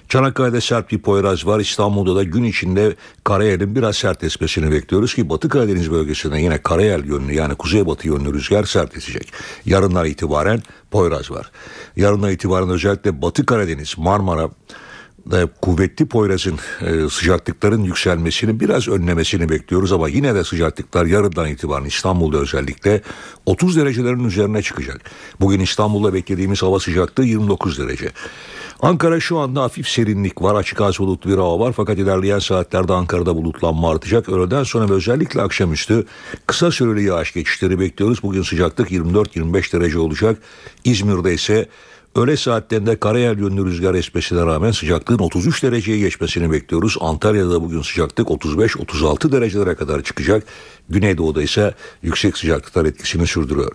Çanakkale'de sert bir Poyraz var. İstanbul'da da gün içinde karayelin biraz sert esmesini bekliyoruz ki Batı Karadeniz bölgesinde yine karayel yönlü yani kuzeybatı yönlü rüzgar sert esecek. Yarından itibaren Poyraz var. Yarından itibaren özellikle Batı Karadeniz, Marmara, kuvvetli Poyraz'ın e, sıcaklıkların yükselmesini biraz önlemesini bekliyoruz ama yine de sıcaklıklar yarından itibaren İstanbul'da özellikle 30 derecelerin üzerine çıkacak. Bugün İstanbul'da beklediğimiz hava sıcaklığı 29 derece. Ankara şu anda hafif serinlik var. Açık az bulutlu bir hava var. Fakat ilerleyen saatlerde Ankara'da bulutlanma artacak. Öğleden sonra ve özellikle akşamüstü kısa süreli yağış geçişleri bekliyoruz. Bugün sıcaklık 24-25 derece olacak. İzmir'de ise Öğle saatlerinde karayel yönlü rüzgar esmesine rağmen sıcaklığın 33 dereceye geçmesini bekliyoruz. Antalya'da bugün sıcaklık 35-36 derecelere kadar çıkacak. Güneydoğu'da ise yüksek sıcaklıklar etkisini sürdürüyor.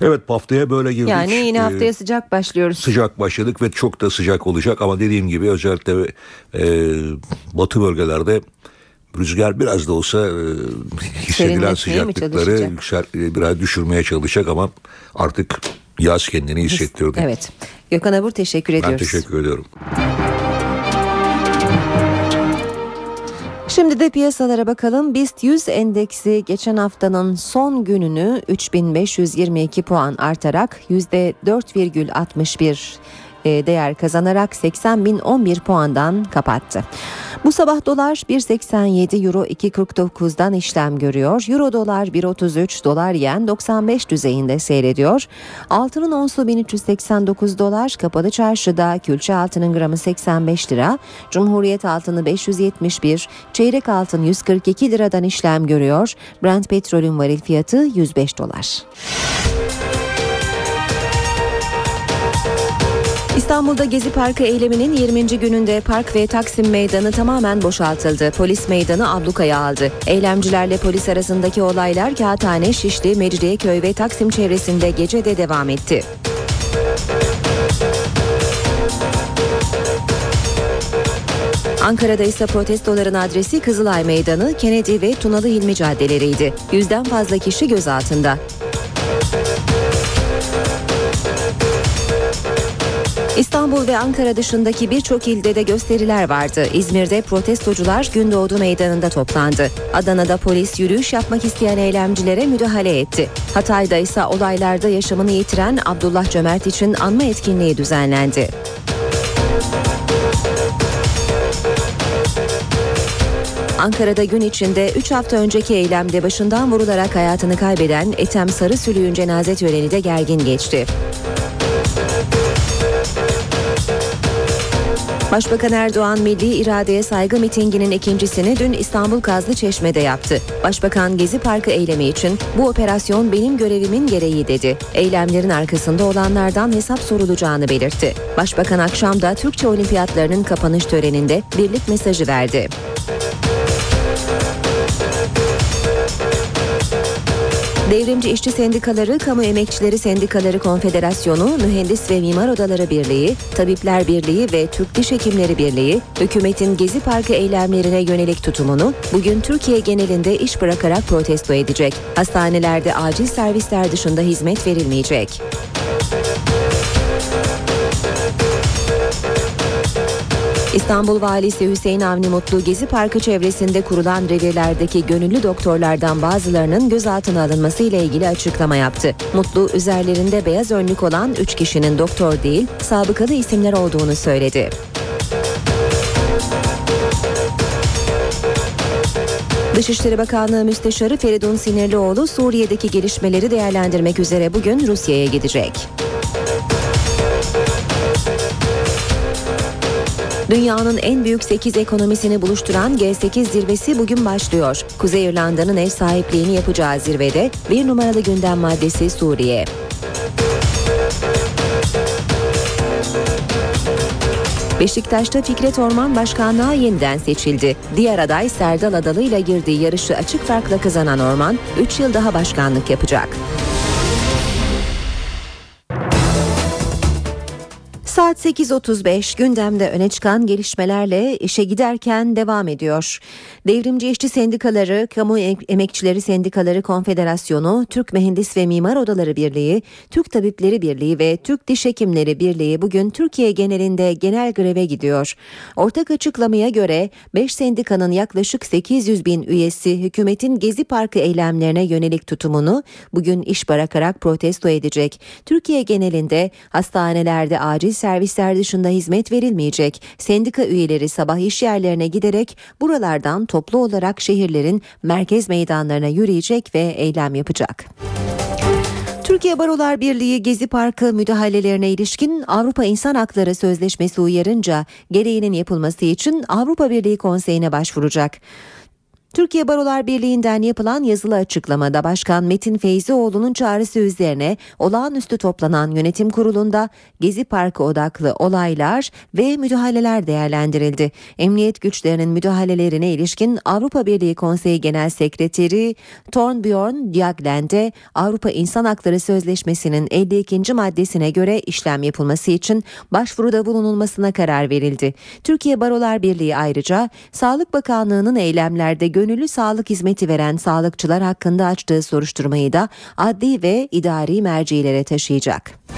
Evet haftaya böyle girdik. Yani yine haftaya Ee, sıcak başlıyoruz. Sıcak başladık ve çok da sıcak olacak ama dediğim gibi özellikle e, batı bölgelerde rüzgar biraz da olsa e, hissedilen Serinletmeye sıcaklıkları yüksel, e, biraz düşürmeye çalışacak ama artık yaz kendini hissettirdi. Evet. Gökhan Abur teşekkür Ben ediyoruz. teşekkür ediyorum. Şimdi de piyasalara bakalım. BIST 100 endeksi geçen haftanın son gününü 3522 puan artarak %4,61 e, değer kazanarak 80.011 puandan kapattı. Bu sabah dolar 1.87 euro 2.49'dan işlem görüyor. Euro dolar 1.33 dolar yen 95 düzeyinde seyrediyor. Altının onsu 1389 dolar kapalı çarşıda külçe altının gramı 85 lira. Cumhuriyet altını 571 çeyrek altın 142 liradan işlem görüyor. Brent petrolün varil fiyatı 105 dolar. İstanbul'da Gezi Parkı eyleminin 20. gününde park ve Taksim Meydanı tamamen boşaltıldı. Polis meydanı ablukaya aldı. Eylemcilerle polis arasındaki olaylar Kağıthane, Şişli, Mecidiyeköy ve Taksim çevresinde gece de devam etti. Ankara'da ise protestoların adresi Kızılay Meydanı, Kennedy ve Tunalı Hilmi caddeleriydi. Yüzden fazla kişi gözaltında. İstanbul ve Ankara dışındaki birçok ilde de gösteriler vardı. İzmir'de protestocular Gündoğdu Meydanı'nda toplandı. Adana'da polis yürüyüş yapmak isteyen eylemcilere müdahale etti. Hatay'da ise olaylarda yaşamını yitiren Abdullah Cömert için anma etkinliği düzenlendi. Ankara'da gün içinde 3 hafta önceki eylemde başından vurularak hayatını kaybeden Ethem Sarısülüğün cenaze töreni de gergin geçti. Başbakan Erdoğan Milli İradeye Saygı mitinginin ikincisini dün İstanbul Kazlı Çeşme'de yaptı. Başbakan Gezi Parkı eylemi için bu operasyon benim görevimin gereği dedi. Eylemlerin arkasında olanlardan hesap sorulacağını belirtti. Başbakan akşam da Türkçe olimpiyatlarının kapanış töreninde birlik mesajı verdi. Devrimci İşçi Sendikaları, Kamu Emekçileri Sendikaları Konfederasyonu, Mühendis ve Mimar Odaları Birliği, Tabipler Birliği ve Türk Diş Hekimleri Birliği, hükümetin Gezi Parkı eylemlerine yönelik tutumunu bugün Türkiye genelinde iş bırakarak protesto edecek. Hastanelerde acil servisler dışında hizmet verilmeyecek. İstanbul Valisi Hüseyin Avni Mutlu Gezi Parkı çevresinde kurulan revirlerdeki gönüllü doktorlardan bazılarının gözaltına alınması ile ilgili açıklama yaptı. Mutlu üzerlerinde beyaz önlük olan 3 kişinin doktor değil, sabıkalı isimler olduğunu söyledi. Dışişleri Bakanlığı Müsteşarı Feridun Sinirlioğlu Suriye'deki gelişmeleri değerlendirmek üzere bugün Rusya'ya gidecek. Dünyanın en büyük 8 ekonomisini buluşturan G8 zirvesi bugün başlıyor. Kuzey İrlanda'nın ev sahipliğini yapacağı zirvede bir numaralı gündem maddesi Suriye. Beşiktaş'ta Fikret Orman Başkanlığa yeniden seçildi. Diğer aday Serdal Adalı ile girdiği yarışı açık farkla kazanan Orman 3 yıl daha başkanlık yapacak. Saat 8.35 gündemde öne çıkan gelişmelerle işe giderken devam ediyor. Devrimci İşçi Sendikaları, Kamu Emekçileri Sendikaları Konfederasyonu, Türk Mühendis ve Mimar Odaları Birliği, Türk Tabipleri Birliği ve Türk Diş Hekimleri Birliği bugün Türkiye genelinde genel greve gidiyor. Ortak açıklamaya göre 5 sendikanın yaklaşık 800 bin üyesi hükümetin Gezi Parkı eylemlerine yönelik tutumunu bugün iş bırakarak protesto edecek. Türkiye genelinde hastanelerde acil servisler dışında hizmet verilmeyecek. Sendika üyeleri sabah iş yerlerine giderek buralardan toplu olarak şehirlerin merkez meydanlarına yürüyecek ve eylem yapacak. Türkiye Barolar Birliği Gezi Parkı müdahalelerine ilişkin Avrupa İnsan Hakları Sözleşmesi uyarınca gereğinin yapılması için Avrupa Birliği Konseyi'ne başvuracak. Türkiye Barolar Birliği'nden yapılan yazılı açıklamada Başkan Metin Feyzioğlu'nun çağrısı üzerine olağanüstü toplanan yönetim kurulunda Gezi Parkı odaklı olaylar ve müdahaleler değerlendirildi. Emniyet güçlerinin müdahalelerine ilişkin Avrupa Birliği Konseyi Genel Sekreteri Torbjörn Jagland'e Avrupa İnsan Hakları Sözleşmesi'nin 52. maddesine göre işlem yapılması için başvuruda bulunulmasına karar verildi. Türkiye Barolar Birliği ayrıca Sağlık Bakanlığı'nın eylemlerde gönüllü sağlık hizmeti veren sağlıkçılar hakkında açtığı soruşturmayı da adli ve idari mercilere taşıyacak.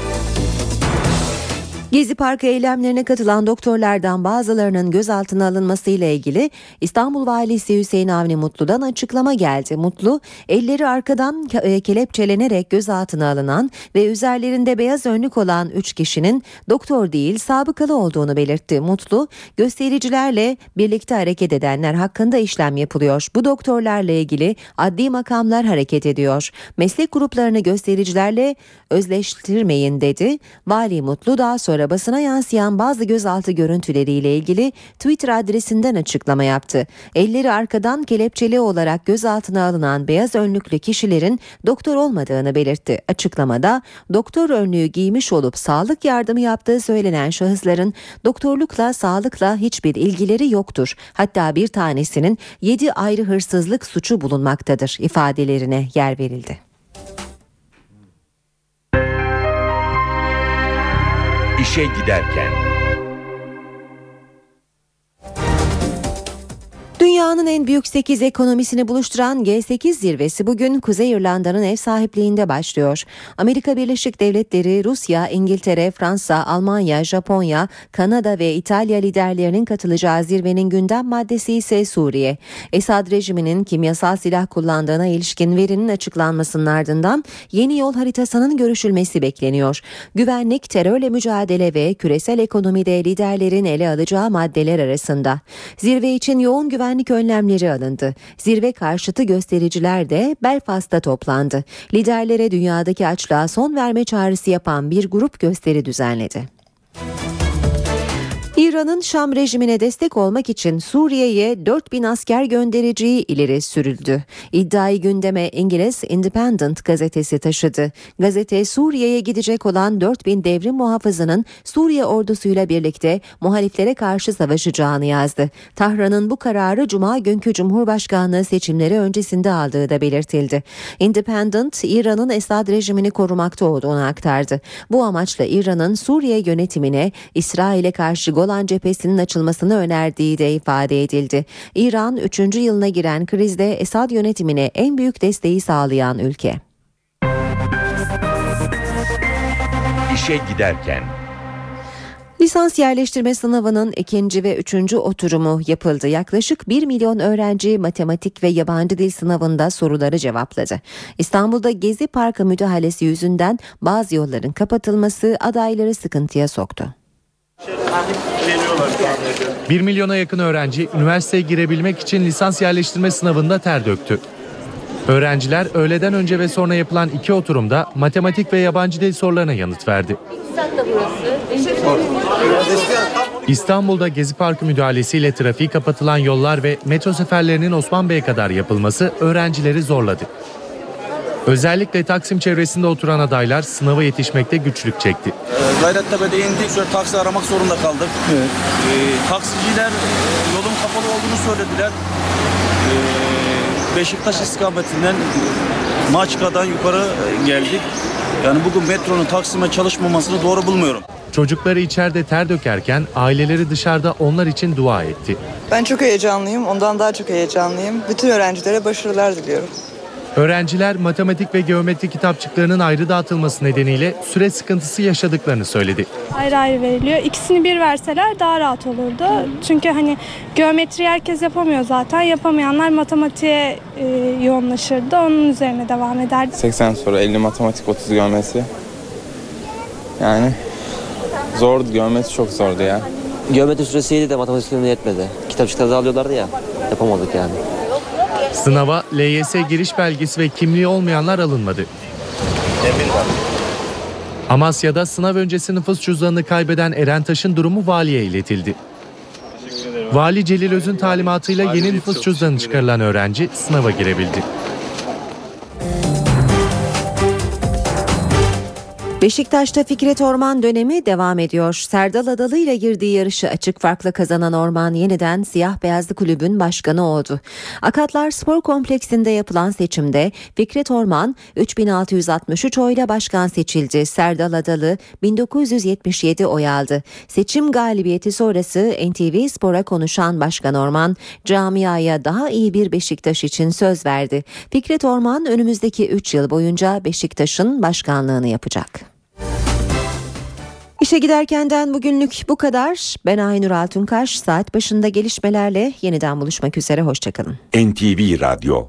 Gezi Parkı eylemlerine katılan doktorlardan bazılarının gözaltına alınması ile ilgili İstanbul Valisi Hüseyin Avni Mutlu'dan açıklama geldi. Mutlu, elleri arkadan e, kelepçelenerek gözaltına alınan ve üzerlerinde beyaz önlük olan 3 kişinin doktor değil sabıkalı olduğunu belirtti. Mutlu, göstericilerle birlikte hareket edenler hakkında işlem yapılıyor. Bu doktorlarla ilgili adli makamlar hareket ediyor. Meslek gruplarını göstericilerle özleştirmeyin dedi. Vali Mutlu daha sonra sonra basına yansıyan bazı gözaltı görüntüleriyle ilgili Twitter adresinden açıklama yaptı. Elleri arkadan kelepçeli olarak gözaltına alınan beyaz önlüklü kişilerin doktor olmadığını belirtti. Açıklamada doktor önlüğü giymiş olup sağlık yardımı yaptığı söylenen şahısların doktorlukla sağlıkla hiçbir ilgileri yoktur. Hatta bir tanesinin 7 ayrı hırsızlık suçu bulunmaktadır ifadelerine yer verildi. İşe giderken. Dünyanın en büyük 8 ekonomisini buluşturan G8 zirvesi bugün Kuzey İrlanda'nın ev sahipliğinde başlıyor. Amerika Birleşik Devletleri, Rusya, İngiltere, Fransa, Almanya, Japonya, Kanada ve İtalya liderlerinin katılacağı zirvenin gündem maddesi ise Suriye. Esad rejiminin kimyasal silah kullandığına ilişkin verinin açıklanmasının ardından yeni yol haritasının görüşülmesi bekleniyor. Güvenlik, terörle mücadele ve küresel ekonomide liderlerin ele alacağı maddeler arasında. Zirve için yoğun güvenlik önlemleri alındı. Zirve karşıtı göstericiler de Belfast'ta toplandı. Liderlere dünyadaki açlığa son verme çağrısı yapan bir grup gösteri düzenledi. İran'ın Şam rejimine destek olmak için Suriye'ye 4000 asker göndereceği ileri sürüldü. İddiayı gündeme İngiliz Independent gazetesi taşıdı. Gazete Suriye'ye gidecek olan 4000 devrim muhafızının Suriye ordusuyla birlikte muhaliflere karşı savaşacağını yazdı. Tahran'ın bu kararı Cuma günkü Cumhurbaşkanlığı seçimleri öncesinde aldığı da belirtildi. Independent, İran'ın Esad rejimini korumakta olduğunu aktardı. Bu amaçla İran'ın Suriye yönetimine İsrail'e karşı Golan cephesinin açılmasını önerdiği de ifade edildi. İran 3. yılına giren krizde Esad yönetimine en büyük desteği sağlayan ülke. İşe giderken Lisans yerleştirme sınavının ikinci ve üçüncü oturumu yapıldı. Yaklaşık 1 milyon öğrenci matematik ve yabancı dil sınavında soruları cevapladı. İstanbul'da Gezi Parkı müdahalesi yüzünden bazı yolların kapatılması adayları sıkıntıya soktu. 1 milyona yakın öğrenci üniversiteye girebilmek için lisans yerleştirme sınavında ter döktü. Öğrenciler öğleden önce ve sonra yapılan iki oturumda matematik ve yabancı dil sorularına yanıt verdi. İstanbul'da Gezi Parkı müdahalesiyle trafiği kapatılan yollar ve metro seferlerinin Osman Bey'e kadar yapılması öğrencileri zorladı. Özellikle Taksim çevresinde oturan adaylar sınava yetişmekte güçlük çekti. Gayrettepe'de indik sonra taksi aramak zorunda kaldık. Ee, taksiciler e, yolun kapalı olduğunu söylediler. Ee, Beşiktaş istikametinden Maçka'dan yukarı e, geldik. Yani bugün metronun Taksim'e çalışmamasını doğru bulmuyorum. Çocukları içeride ter dökerken aileleri dışarıda onlar için dua etti. Ben çok heyecanlıyım. Ondan daha çok heyecanlıyım. Bütün öğrencilere başarılar diliyorum. Öğrenciler matematik ve geometri kitapçıklarının ayrı dağıtılması nedeniyle süre sıkıntısı yaşadıklarını söyledi. Ayrı ayrı veriliyor. İkisini bir verseler daha rahat olurdu. Çünkü hani geometri herkes yapamıyor zaten. Yapamayanlar matematiğe e, yoğunlaşırdı. Onun üzerine devam ederdi. 80 soru 50 matematik 30 geometri. Yani zordu geometri çok zordu ya. Geometri süresi iyiydi de matematik süresi yetmedi. Kitapçıkları da alıyorlardı ya. Yapamadık yani. Sınava LYS giriş belgesi ve kimliği olmayanlar alınmadı. Amasya'da sınav öncesi nüfus cüzdanını kaybeden Eren Taş'ın durumu valiye iletildi. Vali Celil Öz'ün talimatıyla yeni nüfus cüzdanı çıkarılan öğrenci sınava girebildi. Beşiktaş'ta Fikret Orman dönemi devam ediyor. Serdal Adalı ile girdiği yarışı açık farkla kazanan Orman yeniden siyah beyazlı kulübün başkanı oldu. Akatlar Spor Kompleksinde yapılan seçimde Fikret Orman 3663 oyla başkan seçildi. Serdal Adalı 1977 oy aldı. Seçim galibiyeti sonrası NTV Spor'a konuşan Başkan Orman camiaya daha iyi bir Beşiktaş için söz verdi. Fikret Orman önümüzdeki 3 yıl boyunca Beşiktaş'ın başkanlığını yapacak. İşe giderkenden bugünlük bu kadar. Ben Aynur Altunkaş. Saat başında gelişmelerle yeniden buluşmak üzere. Hoşçakalın. NTV Radyo